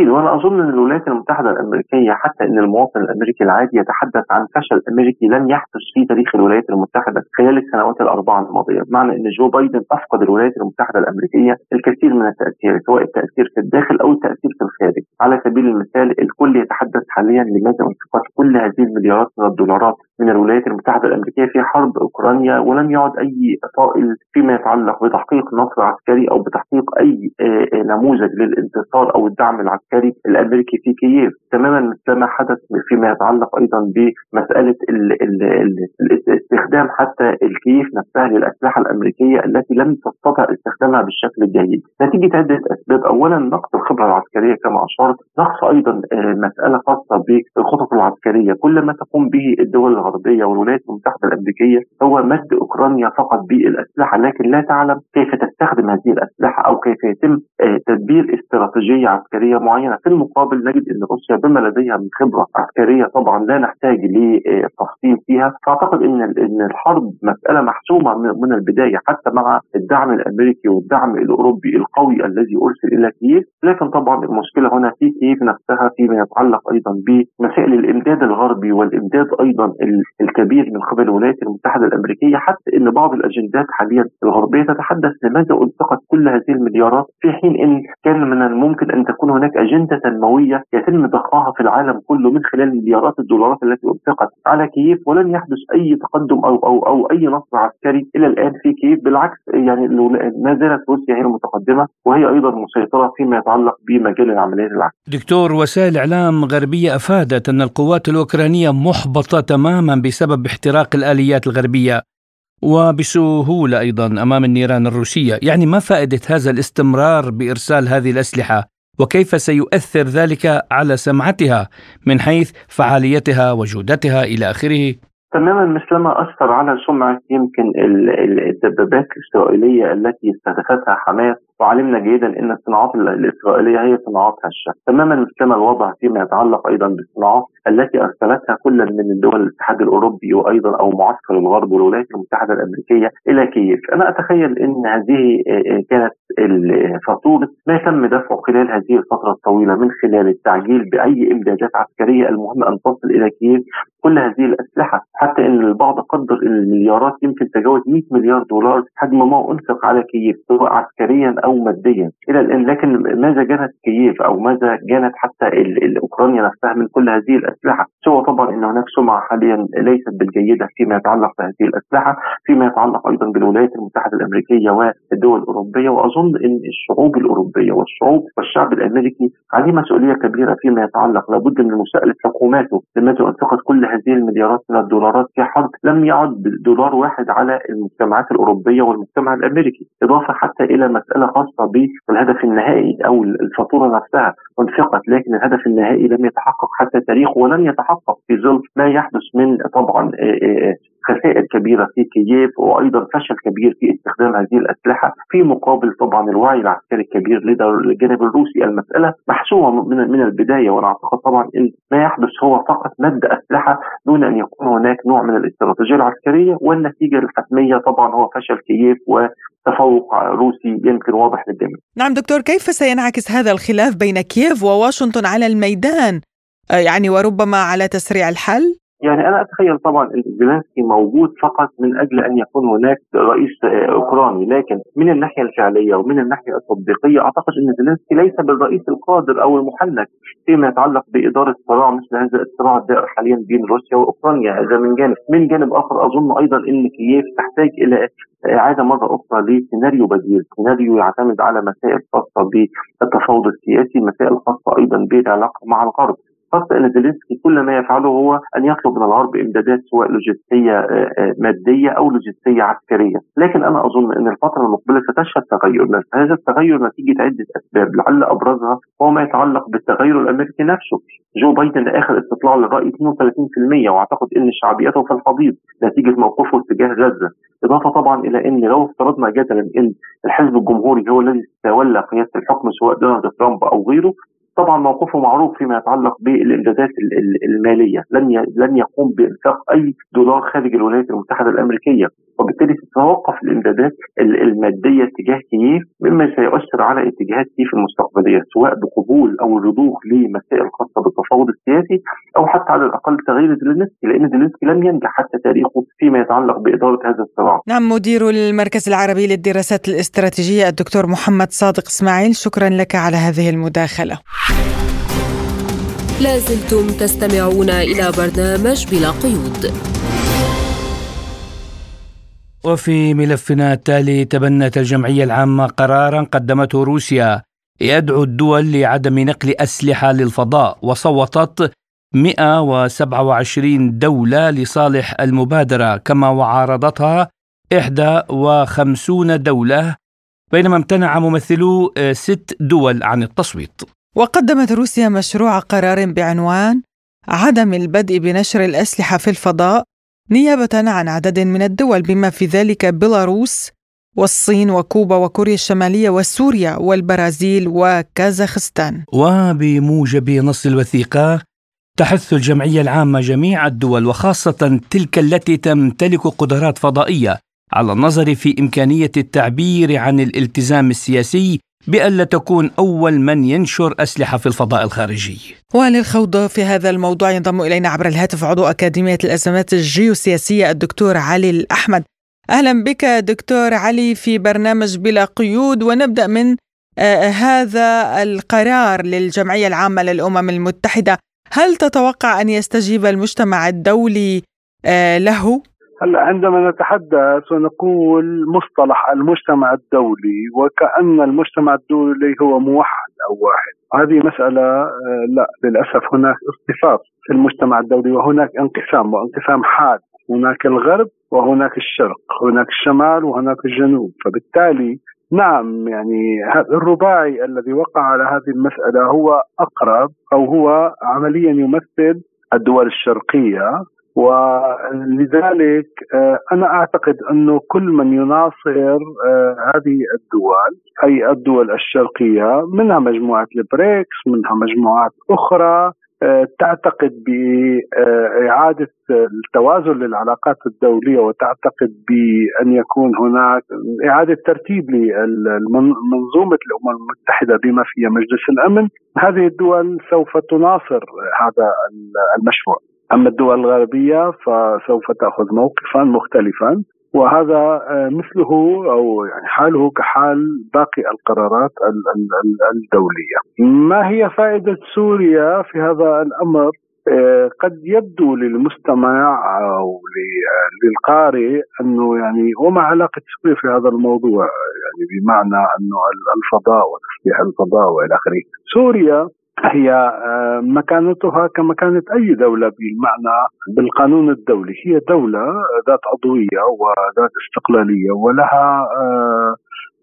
F: بالتاكيد وأنا أظن إن الولايات المتحدة الأمريكية حتى إن المواطن الأمريكي العادي يتحدث عن فشل أمريكي لم يحدث في تاريخ الولايات المتحدة خلال السنوات الأربعة الماضية، بمعنى إن جو بايدن أفقد الولايات المتحدة الأمريكية الكثير من التأثير سواء التأثير في الداخل أو التأثير في الخارج، على سبيل المثال الكل يتحدث حاليا لماذا انفقت كل هذه المليارات من الدولارات من الولايات المتحدة الأمريكية في حرب أوكرانيا ولم يعد أي فائل فيما يتعلق بتحقيق نصر عسكري أو بتحقيق أي آه، آه، نموذج للانتصار أو الدعم العسكري الأمريكي في كييف. تماما مثل ما حدث فيما يتعلق أيضا بمسألة استخدام حتى الكييف نفسها للأسلحة الأمريكية التي لم تستطع استخدامها بالشكل الجيد. نتيجة عده اسباب اولا نقص الخبرة العسكرية كما أشرت. نقص أيضا آه، مسألة خاصة بالخطط العسكرية. كل ما تقوم به الدول الغربيه والولايات المتحدة الأمريكية هو مد أوكرانيا فقط بالأسلحة لكن لا تعلم كيف تستخدم هذه الأسلحة أو كيف يتم آه، تدبير استراتيجية عسكرية معينة. في المقابل نجد إن روسيا بما لديها من خبرة عسكرية طبعا لا نحتاج لتفصيل فيها. فأعتقد إن إن الحرب مسألة محسومة من البداية حتى مع الدعم الأمريكي والدعم الأوروبي القوي الذي أرسل إلى كييف. لكن طبعا المشكلة هنا في كييف نفسها فيما يتعلق أيضا بمسائل الإمداد الغربي والإمداد أيضا الكبير من قبل الولايات المتحدة الأمريكية حتى إن بعض الأجندات حاليا الغربية تتحدث لماذا انفقت كل هذه المليارات في حين إن كان من الممكن أن تكون هناك أجندة تنمويه يتم ضخها في العالم كله من خلال مليارات الدولارات التي انفقت على كييف ولن يحدث أي تقدم أو أو أو أي نصر عسكري إلى الآن في كييف بالعكس يعني ما زالت روسيا هي المتقدمة وهي أيضا مسيطرة فيما يتعلق بمجال العمليات العسكرية.
A: دكتور وسائل إعلام غربية أفادت أن القوات الأوكرانية محبطة تماما بسبب احتراق الآليات الغربية وبسهولة أيضا أمام النيران الروسية، يعني ما فائدة هذا الاستمرار بإرسال هذه الأسلحة؟ وكيف سيؤثر ذلك على سمعتها من حيث فعاليتها وجودتها إلى آخره؟
F: تماما مثلما أثر على سمعة يمكن الدبابات الإسرائيلية التي استهدفتها حماس وعلمنا جيدا إن الصناعات الإسرائيلية هي صناعات هشة. تماما مثلما الوضع فيما يتعلق أيضا بالصناعات التي أرسلتها كل من الدول الاتحاد الأوروبي وأيضا أو معسكر الغرب والولايات المتحدة الأمريكية إلى كييف. أنا أتخيل إن هذه كانت فاتوره ما تم دفعه خلال هذه الفترة الطويلة من خلال التعجيل بأي إمدادات عسكرية. المهم أن تصل إلى كييف كل هذه الأسلحة. حتى إن البعض قدر المليارات يمكن تجاوز 100 مليار دولار حجم ما أنفق على كييف سواء عسكريا أو أو ماديا. إلى الآن لكن ماذا جنت كييف؟ أو ماذا جنت حتى أوكرانيا نفسها من كل هذه الأسلحة؟ سوى طبعا إن هناك سمعة حاليا ليست بالجيدة فيما يتعلق بهذه الأسلحة فيما يتعلق أيضا بالولايات المتحدة الأمريكية والدول الأوروبية. وأظن إن الشعوب الأوروبية والشعوب والشعب الأمريكي عليه مسؤولية كبيرة فيما يتعلق. لابد من مساءلة حكوماته. لماذا انفقت كل هذه المليارات من الدولارات في حرب لم يعد دولار واحد على المجتمعات الأوروبية والمجتمع الأمريكي. إضافة حتى إلى مسألة خاصة بالهدف النهائي أو الفاتورة نفسها انفقت لكن الهدف النهائي لم يتحقق حتى تاريخه ولن يتحقق في ظل ما يحدث من طبعا خسائر كبيرة في كييف وأيضا فشل كبير في استخدام هذه الأسلحة في مقابل طبعا الوعي العسكري الكبير لدى الجانب الروسي المسألة محسومة من من البداية وأنا أعتقد طبعا إن ما يحدث هو فقط مد أسلحة دون أن يكون هناك نوع من الاستراتيجية العسكرية والنتيجة الحتمية طبعا هو فشل كييف و تفوق روسي يمكن واضح للجميع.
B: نعم دكتور كيف سينعكس هذا الخلاف بين كييف وواشنطن على الميدان؟ آه، يعني وربما على تسريع الحل؟
F: يعني أنا أتخيل طبعا إن زيلينسكي موجود فقط من أجل أن يكون هناك رئيس أوكراني لكن من الناحية الفعلية ومن الناحية التطبيقية أعتقد إن زيلينسكي ليس بالرئيس القادر أو المحنك فيما يتعلق بإدارة صراع مثل هذا الصراع الدائر حاليا بين روسيا وأوكرانيا هذا من جانب. من جانب آخر أظن أيضا إن كييف تحتاج إلى إعادة مرة أخرى لسيناريو بديل، سيناريو يعتمد على مسائل خاصة بالتفاوض السياسي، مسائل خاصة أيضا بالعلاقة مع الغرب، خاصة أن زيلينسكي كل ما يفعله هو أن يطلب من الغرب إمدادات سواء لوجستية آه، آه، مادية أو لوجستية عسكرية. لكن أنا أظن أن الفترة المقبلة ستشهد تغير هذا التغير نتيجة عدة أسباب لعل أبرزها هو ما يتعلق بالتغير الأمريكي نفسه. جو بايدن آخر استطلاع للرأي 32% وأعتقد أن شعبيته في الحضيض نتيجة موقفه تجاه غزة. إضافة طبعا إلى أن لو افترضنا جدلا أن الحزب الجمهوري هو الذي تولى قيادة الحكم سواء دونالد ترامب أو غيره طبعا موقفه معروف فيما يتعلق بالامدادات المالية لن لن يقوم بإنفاق أي دولار خارج الولايات المتحدة الأمريكية وبالتالي تتوقف الامدادات المادية تجاه كييف مما سيؤثر على اتجاهات كييف المستقبلية سواء بقبول أو الرضوخ لمسائل خاصة بالتفاوض السياسي أو حتى على الأقل تغيير زيلينسكي لأن زيلينسكي لم ينجح حتى تاريخه فيما يتعلق بإدارة هذا الصراع.
B: نعم مدير المركز العربي للدراسات الاستراتيجية الدكتور محمد صادق إسماعيل شكرا لك على هذه المداخلة.
C: لازلتم تستمعون إلى برنامج بلا قيود.
A: وفي ملفنا التالي تبنت الجمعية العامة قرارا قدمته روسيا يدعو الدول لعدم نقل أسلحة للفضاء وصوتت 127 دولة لصالح المبادرة كما وعارضتها 51 دولة بينما امتنع ممثلو ست دول عن التصويت.
B: وقدمت روسيا مشروع قرار بعنوان عدم البدء بنشر الأسلحة في الفضاء نيابة عن عدد من الدول بما في ذلك بيلاروس والصين وكوبا وكوريا الشمالية وسوريا والبرازيل وكازاخستان.
A: وبموجب نص الوثيقة تحث الجمعية العامة جميع الدول وخاصة تلك التي تمتلك قدرات فضائية على النظر في إمكانية التعبير عن الالتزام السياسي بألا تكون أول من ينشر أسلحة في الفضاء الخارجي.
B: وللخوض في هذا الموضوع ينضم إلينا عبر الهاتف عضو أكاديمية الأزمات الجيوسياسية الدكتور علي الأحمد. أهلا بك دكتور علي في برنامج بلا قيود ونبدأ من آه هذا القرار للجمعية العامة للأمم المتحدة. هل تتوقع أن يستجيب المجتمع الدولي آه له؟
G: هلا عندما نتحدث ونقول مصطلح المجتمع الدولي وكأن المجتمع الدولي هو موحد أو واحد. هذه مسألة آه، لا للأسف هناك اصطفاف في المجتمع الدولي وهناك انقسام وانقسام حاد. هناك الغرب وهناك الشرق هناك الشمال وهناك الجنوب. فبالتالي نعم يعني الرباعي الذي وقع على هذه المسألة هو أقرب أو هو عمليا يمثل الدول الشرقية. ولذلك آه، أنا أعتقد أنه كل من يناصر آه، هذه الدول أي الدول الشرقية منها مجموعة البريكس منها مجموعات أخرى آه، تعتقد بإعادة التوازن للعلاقات الدولية وتعتقد بأن يكون هناك إعادة ترتيب لمنظومة الأمم المتحدة بما فيها مجلس الأمن. هذه الدول سوف تناصر هذا المشروع. أما الدول الغربية فسوف تأخذ موقفا مختلفا وهذا مثله أو يعني حاله كحال باقي القرارات الدولية. ما هي فائدة سوريا في هذا الأمر؟ آه، قد يبدو للمستمع أو للقارئ أنه يعني وما علاقة سوريا في هذا الموضوع يعني بمعنى أنه الفضاء وتسليح الفضاء وإلى آخره. سوريا هي آه، مكانتها كمكانة أي دولة بالمعنى بالقانون الدولي. هي دولة ذات عضوية وذات استقلالية ولها آه،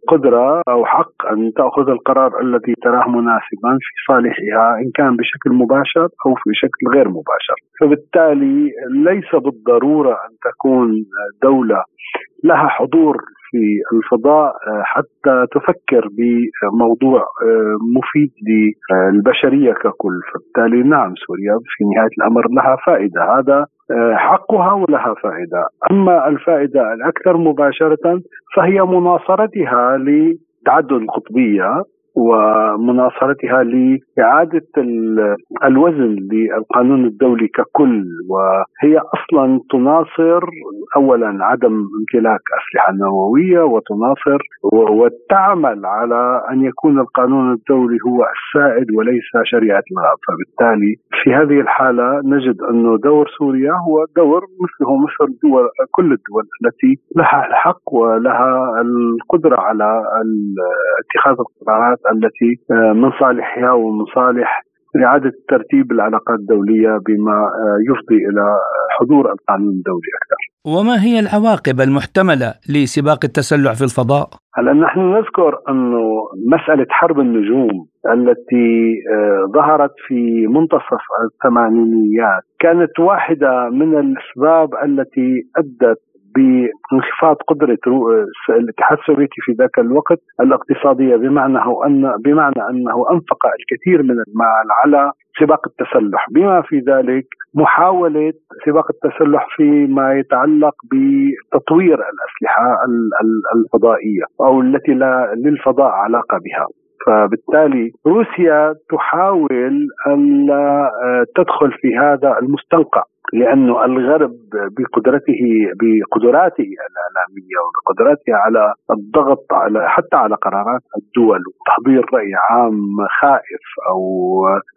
G: قدرة أو حق أن تأخذ القرار الذي تراه مناسبا في صالحها إن كان بشكل مباشر أو في شكل غير مباشر. فبالتالي ليس بالضرورة أن تكون دولة لها حضور في الفضاء حتى تفكر بموضوع مفيد للبشرية ككل، فبالتالي نعم سوريا في نهاية الأمر لها فائدة، هذا حقها ولها فائدة، أما الفائدة الأكثر مباشرة فهي مناصرتها لتعدد القطبية. ومناصرتها لإعادة الوزن للقانون الدولي ككل. وهي أصلا تناصر أولا عدم امتلاك أسلحة نووية وتناصر وتعمل على أن يكون القانون الدولي هو السائد وليس شريعة الغاب فبالتالي في هذه الحالة نجد أنه دور سوريا هو دور مثله مثل دول كل الدول التي لها الحق ولها القدرة على اتخاذ القرارات التي آه، من صالحها ومن صالح إعادة ترتيب العلاقات الدولية بما آه، يفضي إلى حضور القانون الدولي أكثر
A: وما هي العواقب المحتملة لسباق التسلح في الفضاء؟
G: هلا نحن نذكر أنه مسألة حرب النجوم التي آه، ظهرت في منتصف الثمانينيات كانت واحدة من الأسباب التي أدت بانخفاض قدرة الاتحاد السوفيتي في ذاك الوقت الاقتصادية بمعنى ان بمعنى أنه أنفق الكثير من المال على سباق التسلح. بما في ذلك محاولة سباق التسلح فيما يتعلق بتطوير الأسلحة الفضائية أو التي لا للفضاء علاقة بها. فبالتالي روسيا تحاول أن آه، تدخل في هذا المستنقع. لأنه الغرب بقدرته بقدراته الإعلامية وبقدراته على الضغط على حتى على قرارات الدول وتحضير رأي عام خائف أو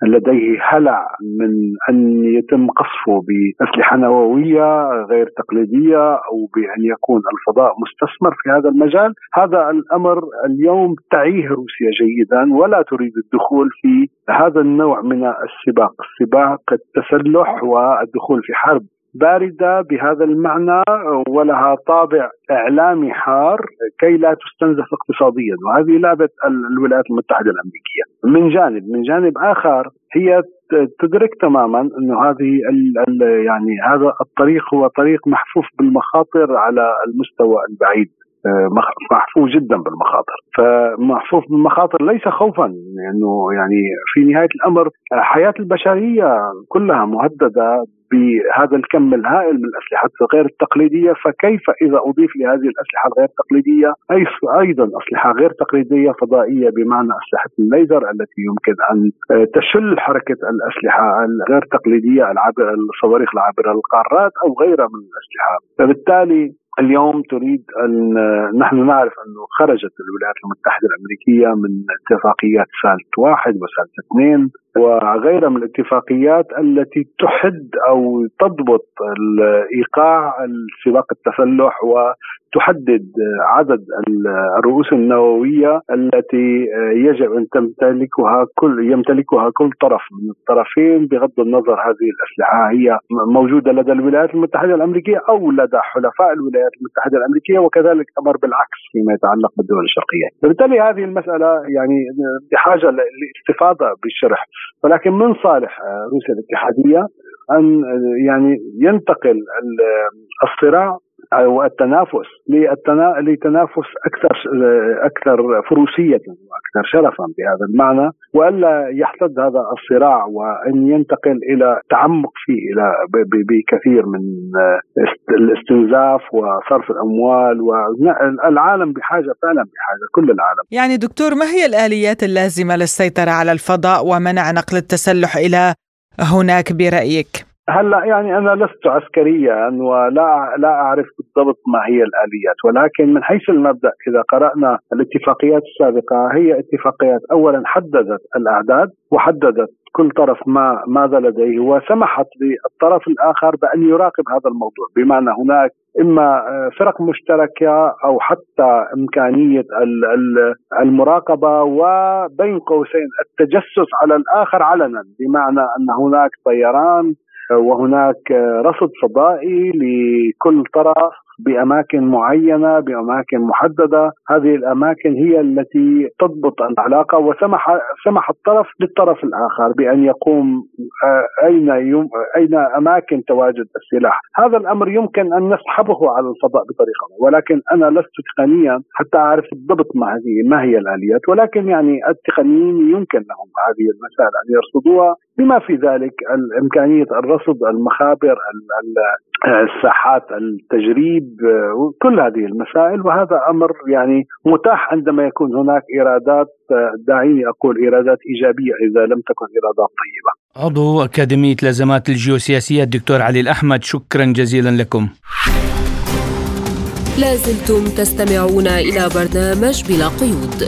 G: لديه هلع من أن يتم قصفه بأسلحة نووية غير تقليدية أو بأن يكون الفضاء مستثمر في هذا المجال. هذا الأمر اليوم تعيه روسيا جيدا ولا تريد الدخول في هذا النوع من السباق سباق التسلح والدخول في حرب باردة بهذا المعنى ولها طابع إعلامي حار كي لا تستنزف اقتصاديا وهذه لعبة الولايات المتحدة الأمريكية. من جانب من جانب آخر هي تدرك تماما إنه هذه ال يعني هذا الطريق هو طريق محفوف بالمخاطر على المستوى البعيد. محفوف جدا بالمخاطر. فمحفوف بالمخاطر ليس خوفا لأنه يعني في نهاية الأمر حياة البشرية كلها مهددة بهذا الكم الهائل من الأسلحة الغير التقليدية. فكيف إذا أضيف لهذه الأسلحة الغير تقليدية؟ أيضا أسلحة غير تقليدية فضائية بمعنى أسلحة الليزر التي يمكن أن تشل حركة الأسلحة الغير تقليدية الصواريخ العابرة للقارات أو غيرها من الأسلحة. فبالتالي اليوم تريد أن نحن نعرف أنه خرجت الولايات المتحدة الأمريكية من اتفاقيات سالت واحد وسالت اثنين وغيرها من الاتفاقيات التي تحد أو تضبط ايقاع سباق التسلح وتحدد عدد الرؤوس النووية التي يجب أن تمتلكها كل يمتلكها كل طرف من الطرفين بغض النظر هذه الأسلحة هي موجودة لدى الولايات المتحدة الأمريكية أو لدى حلفاء الولايات المتحدة الأمريكية وكذلك الامر بالعكس فيما يتعلق بالدول الشرقية. بالتالي هذه المسألة يعني بحاجة لاستفاضه بالشرح ولكن من صالح روسيا الاتحادية أن يعني ينتقل الصراع أو التنافس لتنافس أكثر أكثر فروسية وأكثر شرفا بهذا المعنى وألا يحتد هذا الصراع وإن ينتقل إلى تعمق فيه إلى بكثير من الاستنزاف وصرف الأموال والعالم بحاجة فعلا بحاجة كل العالم.
B: يعني دكتور ما هي الآليات اللازمة للسيطرة على الفضاء ومنع نقل التسلح إلى هناك برأيك؟
G: هلا يعني أنا لست عسكريا ولا لا أعرف بالضبط ما هي الآليات ولكن من حيث المبدأ إذا قرأنا الاتفاقيات السابقة هي اتفاقيات اولا حددت الأعداد وحددت كل طرف ما ماذا لديه وسمحت للطرف الآخر بأن يراقب هذا الموضوع بمعنى هناك إما آه، فرق مشتركة أو حتى إمكانية المراقبة وبين قوسين التجسس على الآخر علنا بمعنى أن هناك طيران وهناك رصد فضائي لكل طرف بأماكن معينة بأماكن محددة. هذه الأماكن هي التي تضبط العلاقة وسمح سمح الطرف للطرف الآخر بأن يقوم آه، أين يم أين أماكن تواجد السلاح. هذا الأمر يمكن أن نسحبه على الفضاء بطريقة ولكن أنا لست تقنيا حتى أعرف بالضبط ما هذه ما هي الآليات. ولكن يعني التقنيين يمكن لهم هذه المسائل أن يرصدوها. بما في ذلك امكانيه الرصد المخابر الساحات التجريب كل هذه المسائل وهذا أمر يعني متاح عندما يكون هناك إيرادات دعيني أقول إيرادات إيجابية إذا لم تكن إيرادات طيبة.
A: عضو أكاديمية لازمات الجيوسياسية الدكتور علي الأحمد شكرا جزيلا لكم.
C: لازلتم تستمعون إلى برنامج بلا قيود.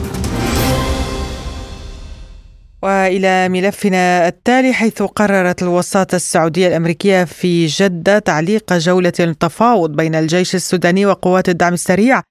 B: وإلى ملفنا التالي حيث قررت الوساطه السعودية الأمريكية في جدة تعليق جولة تفاوض بين الجيش السوداني وقوات الدعم السريع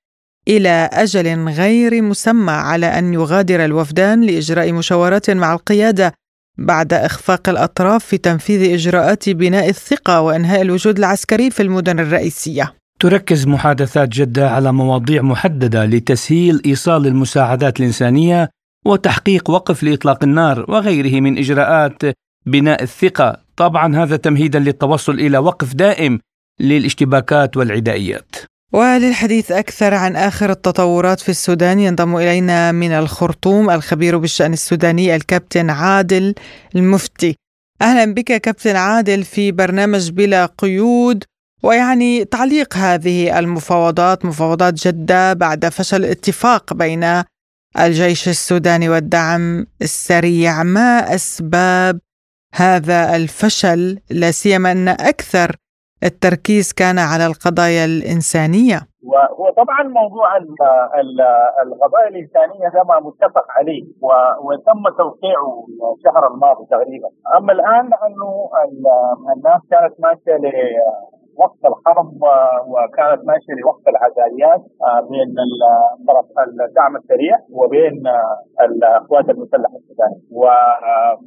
B: إلى أجل غير مسمى على أن يغادر الوفدان لإجراء مشاورات مع القيادة بعد إخفاق الأطراف في تنفيذ إجراءات بناء الثقة وإنهاء الوجود العسكري في المدن الرئيسية.
A: تركز محادثات جدة على مواضيع محددة لتسهيل إيصال المساعدات الإنسانية وتحقيق وقف لإطلاق النار وغيره من إجراءات بناء الثقة. طبعا هذا تمهيدا للتوصل إلى وقف دائم للاشتباكات والعدائيات.
B: وللحديث أكثر عن آخر التطورات في السودان ينضم إلينا من الخرطوم الخبير بالشأن السوداني الكابتن عادل المفتي. أهلا بك كابتن عادل في برنامج بلا قيود ويعني تعليق هذه المفاوضات مفاوضات جدة بعد فشل اتفاق بين الجيش السوداني والدعم السريع ما أسباب هذا الفشل لا سيما أن أكثر التركيز كان على القضايا الإنسانية.
H: وهو طبعا موضوع القضايا الإنسانية ده ما متفق عليه وتم توقيعه الشهر الماضي تقريبا. أما الآن أنه الناس كانت ماشية وقت الحرب وكانت ماشية لوقت العزائيات آه، بين طرف الدعم السريع وبين آه، القوات المسلحة السودانية. آه،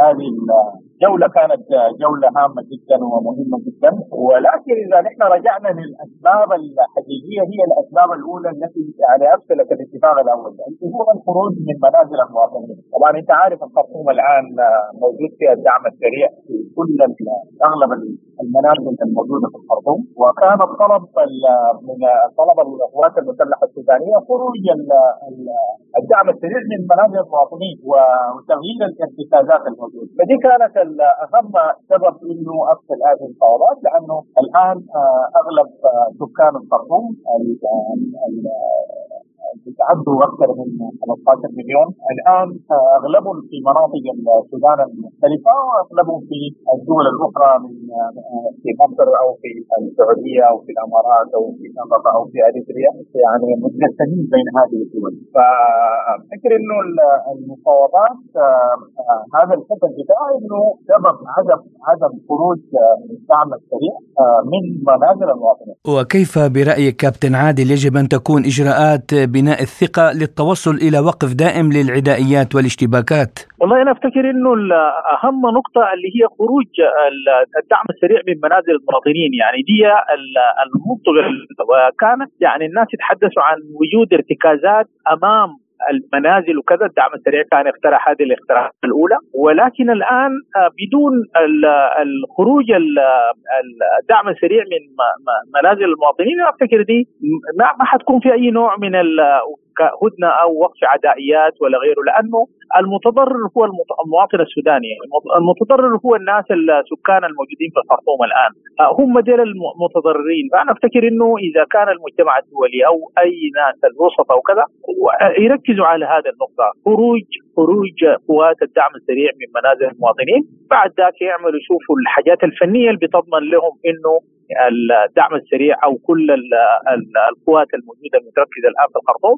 H: هذه الجولة كانت جولة هامة جدا ومهمة جدا. ولكن إذا نحن رجعنا للأسباب الحقيقية هي الأسباب الأولى التي يعني أمثلة الاتفاق الأول اللي هو الخروج من منازل المواطنين. طبعا أنت عارف الخرطوم الآن موجود فيها الدعم السريع في كل أغلب المنازل الموجودة في الخرطوم. وكان الطلب من طلب القوات المسلحة السودانية خروج الدعم السريع من منازل المواطنين وتغيير الارتكازات الموجودة. فدي كانت اهم سبب إنه افشل هذه المفاوضات لأنه الآن آه، أغلب آه، سكان الخرطوم يتعدوا أكثر من 15 مليون. الآن أغلبهم في مناطق السودان المختلفة وأغلبهم في الدول الأخرى من في مصر أو في السعودية أو في الإمارات أو في كندا أو في أريتريا. يعني متقسمين بين هذه الدول. فافتكر إنه المفاوضات هذا الحكم بتاعه إنه سبب عدم عدم خروج الدعم السريع من منازل المواطنين.
A: وكيف برأيك كابتن عادل؟ يجب أن تكون إجراءات بناء الثقة للتوصل إلى وقف دائم للعدائيات والاشتباكات؟
H: والله أنا أفتكر إنه أهم نقطة اللي هي خروج الدعم السريع من منازل المواطنين يعني دي المنطقة وكانت يعني الناس يتحدثوا عن وجود ارتكازات أمام المنازل وكذا الدعم السريع كان اخترع هذه الاختراعات الأولى. ولكن الآن آه، بدون الخروج الدعم السريع من منازل المواطنين أفتكر دي ما حتكون في أي نوع من هدنة أو وقف عدائيات ولا غيره لأنه
I: المتضرر هو المواطن السوداني. المتضرر هو الناس السكان الموجودين في الخرطوم الآن. هم ديل المتضررين. فأنا أفتكر إنه إذا كان المجتمع الدولي أو أي ناس الوسط أو كذا يركزوا على هذه النقطة. خروج خروج قوات الدعم السريع من منازل المواطنين. بعد ذاك يعملوا يشوفوا الحاجات الفنية اللي بتضمن لهم إنه الدعم السريع أو كل القوات الموجودة المتركزة الآن في الخرطوم.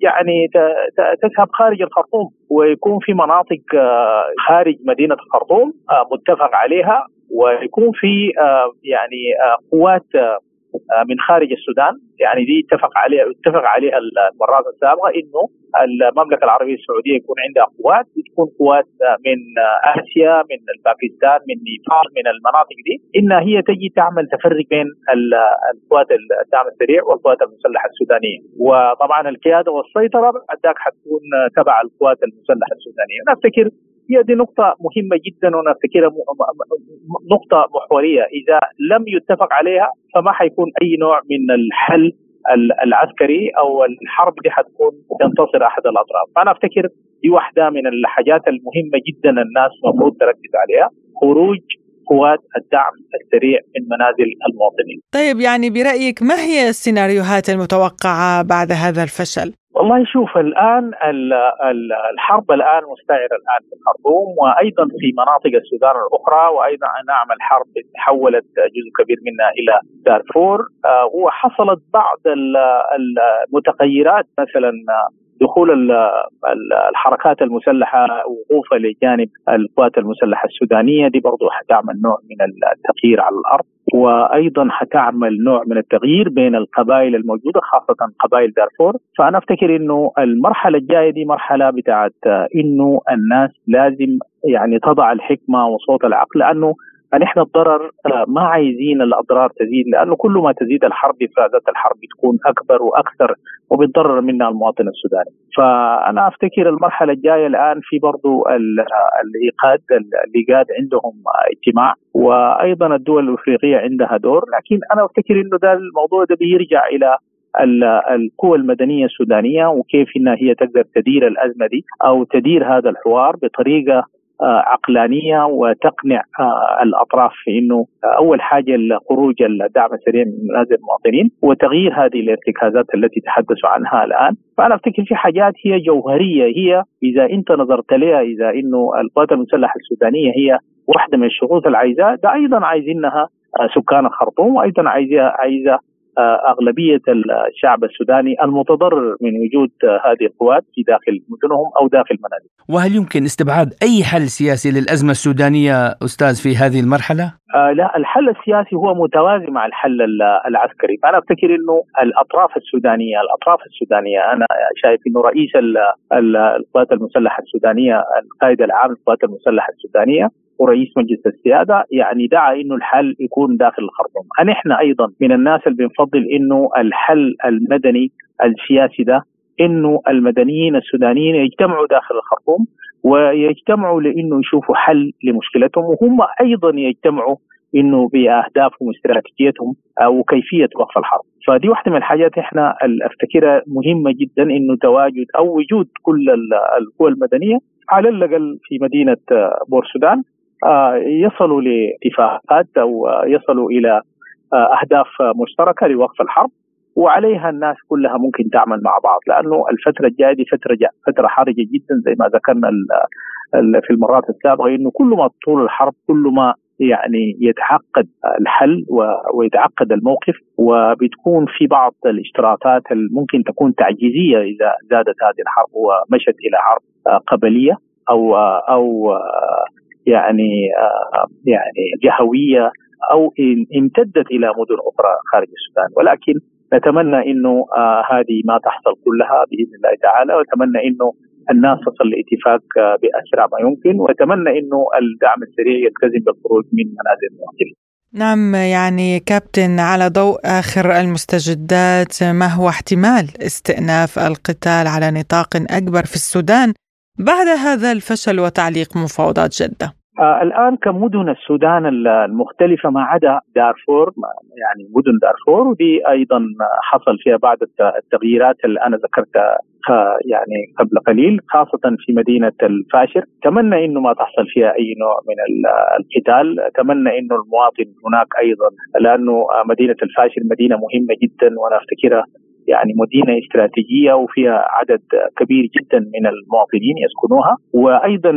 I: يعني تذهب خارج الخرطوم ويكون في مناطق آه، خارج مدينة الخرطوم آه، متفق عليها ويكون في آه، يعني قوات من خارج السودان. يعني دي اتفق عليها اتفق عليها المرات السابقة إنه المملكة العربية السعودية يكون عندها قوات تكون قوات آه، من آه، آسيا من باكستان من نيبال من المناطق دي. إنها هي تجي تعمل تفرق بين القوات الدعم السريع والقوات المسلحة السودانية. وطبعا القيادة والسيطرة بعد ذاك حتكون تبع القوات المسلحة السودانية. أنا افتكر هي دي نقطة مهمة جدا وأنا أفتكرها نقطة محورية إذا لم يتفق عليها فما حيكون أي نوع من الحل العسكري أو الحرب دي حتكون ينتصر أحد الأطراف فأنا أفتكر دي واحدة من الحاجات المهمة جدا الناس المفروض تركز عليها خروج قوات الدعم السريع من منازل المواطنين.
B: طيب يعني برأيك ما هي السيناريوهات المتوقعة بعد هذا الفشل؟
I: والله شوف الآن الحرب الآن مستعره الآن في الخرطوم وأيضا في مناطق السودان الأخرى وأيضا نعم الحرب تحولت جزء كبير منها إلى دارفور. آه، وحصلت بعض المتغيرات مثلا دخول الحركات المسلحة وقوفها لجانب القوات المسلحة السودانية. دي برضه حتعمل نوع من التغيير على الأرض. وأيضا حتعمل نوع من التغيير بين القبائل الموجودة خاصة قبائل دارفور. فأنا أفتكر إنه المرحلة الجاية دي مرحلة بتاعت إنه الناس لازم يعني تضع الحكمة وصوت العقل لأنه فنحن الضرر ما عايزين الأضرار تزيد لأنه كل ما تزيد الحرب افرازات الحرب بتكون أكبر وأكثر وبتضرر منها المواطن السوداني. فأنا أفتكر المرحلة الجاية الآن في برضو الإيقاد الايقاد عندهم اجتماع وأيضا الدول الأفريقية عندها دور لكن أنا أفتكر إنه ده الموضوع ده بيرجع إلى القوى المدنية السودانية وكيف إنها هي تقدر تدير الأزمة دي أو تدير هذا الحوار بطريقة آه، عقلانية وتقنع آه، الأطراف في إنه أول حاجة خروج الدعم السريع من منازل المواطنين وتغيير هذه الارتكازات التي تحدثوا عنها الآن. فأنا أفتكر في حاجات هي جوهرية هي إذا أنت نظرت لها إذا إنه القوات المسلحه السودانيه هي واحدة من الشروط اللي عايزاها ده أيضا عايزينها آه، سكان الخرطوم وأيضا عايزه عايزة أغلبية الشعب السوداني المتضرر من وجود هذه القوات في داخل مدنهم أو داخل منازلهم.
A: وهل يمكن استبعاد أي حل سياسي للأزمة السودانية أستاذ في هذه المرحلة؟
I: آه لا الحل السياسي هو متوازي مع الحل العسكري، فانا أفتكر إنه الأطراف السودانية الأطراف السودانية أنا شايف إنه رئيس القوات المسلحة السودانية القائد العام للقوات المسلحة السودانية ورئيس مجلس السيادة يعني دعا إنه الحل يكون داخل الخرطوم، نحن أيضا من الناس اللي بنفضل إنه الحل المدني السياسي ده إنه المدنيين السودانيين يجتمعوا داخل الخرطوم ويجتمعوا لإنه يشوفوا حل لمشكلتهم وهم أيضا يجتمعوا إنه بأهدافهم واستراتيجيتهم وكيفيه وقف الحرب، فدي واحدة من الحاجات إحنا أفتكرها مهمة جدا إنه تواجد أو وجود كل القوى المدنية على الأقل في مدينة بور سودان آه، يصلوا لاتفاقات أو يصلوا إلى آه، أهداف مشتركة لوقف الحرب وعليها الناس كلها ممكن تعمل مع بعض لأنه الفترة الجاية دي فترة فترة حرجة جدا زي ما ذكرنا في المرات السابقة إنه كل ما طول الحرب كل ما يعني يتعقد الحل ويتعقد الموقف وبتكون في بعض الاشتراطات ممكن تكون تعجيزية إذا زادت هذه الحرب ومشت إلى حرب قبلية أو أو يعني آه، يعني جهوية أو امتدت إلى مدن أخرى خارج السودان ولكن نتمنى إنه آه، هذه ما تحصل كلها بإذن الله تعالى واتمنى إنه الناس تصل لاتفاق آه، بأسرع ما يمكن واتمنى إنه الدعم السريع يلتزم بالخروج من منازل المواطنين.
B: نعم يعني كابتن على ضوء آخر المستجدات ما هو احتمال استئناف القتال على نطاق أكبر في السودان بعد هذا الفشل وتعليق مفاوضات جدة؟
I: آه الآن كمدن السودان المختلفة ما عدا دارفور يعني مدن دارفور ودي أيضا حصل فيها بعض التغييرات اللي أنا ذكرتها يعني قبل قليل خاصة في مدينة الفاشر. أتمنى أنه ما تحصل فيها أي نوع من القتال. أتمنى أنه المواطن هناك أيضا لأنه مدينة الفاشر مدينة مهمة جدا وأنا أفتكرها يعني مدينة استراتيجية وفيها عدد كبير جدا من المواطنين يسكنوها وأيضا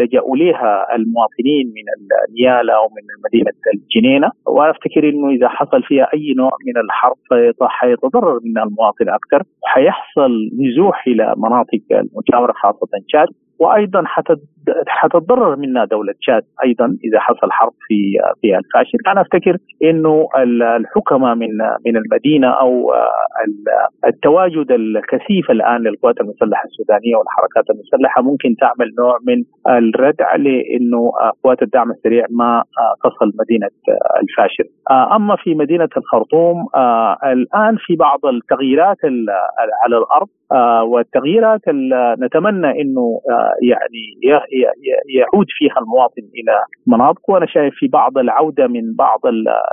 I: لجأوا اليها المواطنين من النيالة ومن مدينة الجنينة. وأفتكر إنه إذا حصل فيها أي نوع من الحرب حيتضرر منها المواطن أكثر. وحيحصل نزوح إلى مناطق المجاورة خاصة تشاد. وأيضا حتتضرر منها دولة تشاد أيضا إذا حصل حرب في في الفاشل. أنا أفتكر إنه الحكماء من من المدينة أو التواجد الكثيف الآن للقوات المسلحة السودانية والحركات المسلحة ممكن تعمل نوع من الردع لإنه قوات الدعم السريع ما تصل مدينة الفاشل. أما في مدينة الخرطوم الآن في بعض التغييرات على الأرض والتغييرات نتمنى إنه يعني يعود فيها المواطن إلى مناطقه. وأنا شايف في بعض العودة من بعض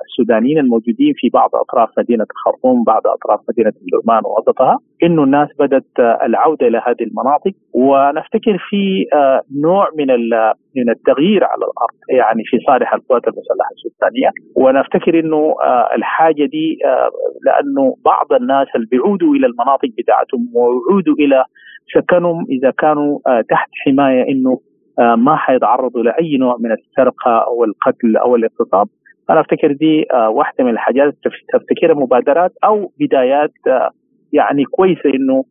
I: السودانيين الموجودين في بعض أطراف مدينة الخرطوم بعض أطراف مدينة الدرمان ووسطها إنه الناس بدأت العودة إلى هذه المناطق. ونفتكر في نوع من من التغيير على الأرض يعني في صالح القوات المسلحة السودانية. وأنا افتكر انه الحاجة دي لأنه بعض الناس اللي بيعودوا إلى المناطق بتاعتهم ويعودوا إلى سكنهم إذا كانوا تحت حماية إنه ما حيتعرضوا لأي نوع من السرقة أو القتل أو الاغتصاب. أنا أفتكر دي واحدة من الحاجات تفتكرها مبادرات أو بدايات يعني كويسة إنه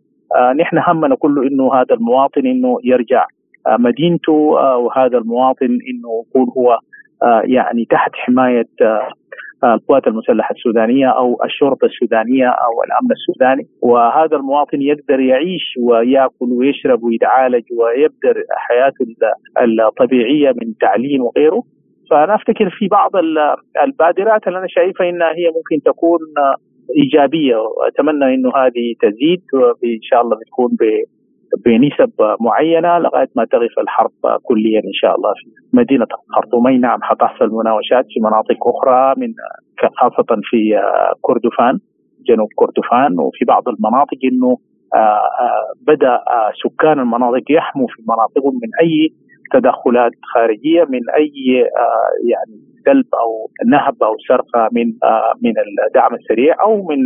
I: نحن همنا كله إنه هذا المواطن إنه يرجع مدينته وهذا المواطن إنه يكون هو يعني تحت حماية القوات المسلحة السودانية أو الشرطة السودانية أو الأمن السوداني. وهذا المواطن يقدر يعيش ويأكل ويشرب ويتعالج ويبدا حياته الطبيعية من تعليم وغيره. فأنا أفتكر في بعض البادرات اللي أنا شايفها انها هي ممكن تكون إيجابية. واتمنى إنه هذه تزيد وإن شاء الله بتكون بنسب معينة لغاية ما تغف الحرب كليا إن شاء الله في مدينة الخرطوم نعم حتحصل مناوشات في مناطق أخرى من خاصة في كردفان جنوب كردفان وفي بعض المناطق إنه بدأ سكان المناطق يحموا في مناطقهم من أي تدخلات خارجية من أي يعني سلب أو نهب أو سرقة من من الدعم السريع أو من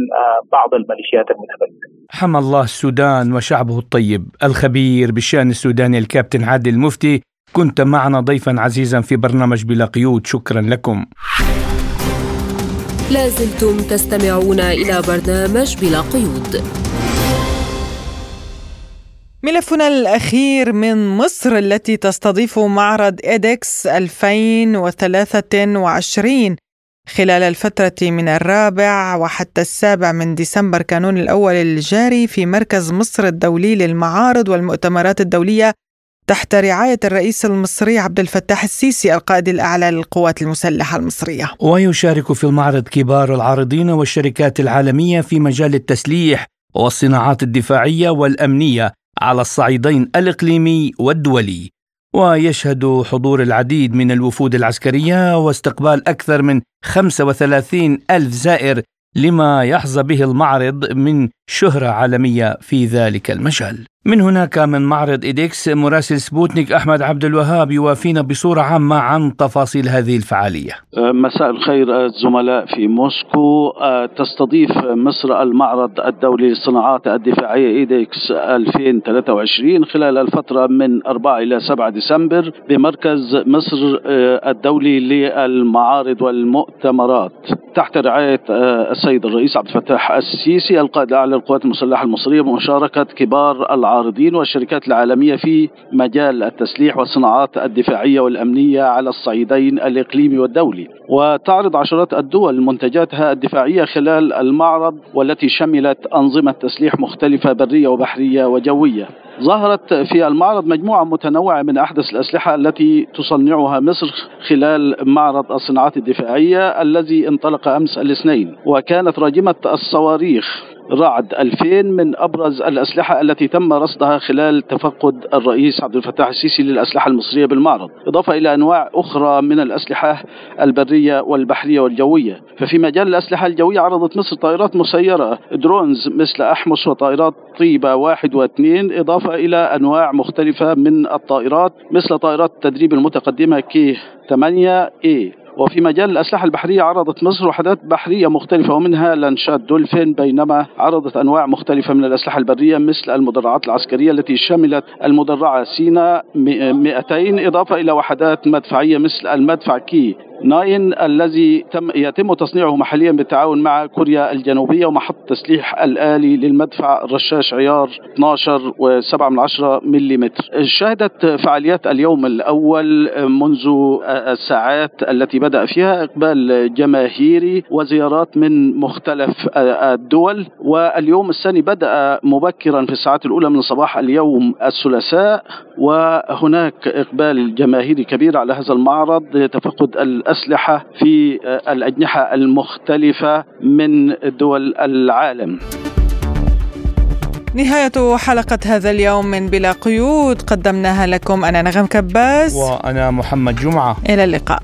I: بعض الميليشيات المتفلته.
A: حمى الله السودان وشعبه الطيب، الخبير بالشأن السوداني الكابتن عادل مفتي، كنت معنا ضيفا عزيزا في برنامج بلا قيود، شكرا لكم.
C: لازلتم تستمعون إلى برنامج بلا قيود.
B: ملفنا الأخير من مصر التي تستضيف معرض إيدكس 2023 خلال الفترة من الرابع وحتى السابع من ديسمبر كانون الأول الجاري في مركز مصر الدولي للمعارض والمؤتمرات الدولية تحت رعاية الرئيس المصري عبد الفتاح السيسي القائد الأعلى للقوات المسلحة المصرية.
A: ويشارك في المعرض كبار العارضين والشركات العالمية في مجال التسليح والصناعات الدفاعية والأمنية على الصعيدين الإقليمي والدولي. ويشهد حضور العديد من الوفود العسكرية واستقبال أكثر من 35 ألف زائر لما يحظى به المعرض من شهرة عالمية في ذلك المجال. من هناك من معرض إيدكس مراسل سبوتنيك أحمد عبد الوهاب يوافينا بصورة عامة عن تفاصيل هذه الفعالية.
J: مساء الخير الزملاء في موسكو. تستضيف مصر المعرض الدولي للصناعات الدفاعية إيدكس 2023 خلال الفترة من 4 إلى 7 ديسمبر بمركز مصر الدولي للمعارض والمؤتمرات. تحت رعاية السيد الرئيس عبد الفتاح السيسي القائد الأعلى للقوات المسلحة المصرية بمشاركة كبار العارضين والشركات العالمية في مجال التسليح والصناعات الدفاعية والأمنية على الصعيدين الإقليمي والدولي. وتعرض عشرات الدول منتجاتها الدفاعية خلال المعرض والتي شملت أنظمة تسليح مختلفة برية وبحرية وجوية. ظهرت في المعرض مجموعة متنوعة من أحدث الأسلحة التي تصنعها مصر خلال معرض الصناعات الدفاعية الذي انطلق أمس الاثنين وكانت راجمة الصواريخ. رعد 2000 من أبرز الأسلحة التي تم رصدها خلال تفقد الرئيس عبد الفتاح السيسي للأسلحة المصرية بالمعرض. إضافة إلى أنواع أخرى من الأسلحة البرية والبحرية والجوية. ففي مجال الأسلحة الجوية عرضت مصر طائرات مسيرة درونز مثل أحمس وطائرات طيبة واحد واثنين. إضافة إلى أنواع مختلفة من الطائرات مثل طائرات التدريب المتقدمة كي 8 E. وفي مجال الأسلحة البحرية عرضت مصر وحدات بحرية مختلفة ومنها لانشات دولفين بينما عرضت أنواع مختلفة من الأسلحة البرية مثل المدرعات العسكرية التي شملت المدرعة سينا 200 إضافة إلى وحدات مدفعية مثل المدفع K. nine الذي تم يتم تصنيعه محليا بالتعاون مع كوريا الجنوبية ومحط تسليح الآلي للمدفع رشاش عيار 12 و7 من 10 ملم شهدت فعاليات اليوم الأول منذ الساعات التي بدأ فيها إقبال جماهيري وزيارات من مختلف الدول واليوم الثاني بدأ مبكرا في الساعات الأولى من صباح اليوم الثلاثاء وهناك إقبال جماهيري كبير على هذا المعرض تفقد الأسلحة في الأجنحة المختلفة من دول العالم.
B: نهاية حلقة هذا اليوم من بلا قيود قدمناها لكم أنا نغم كباس
A: وأنا محمد جمعة.
B: إلى اللقاء.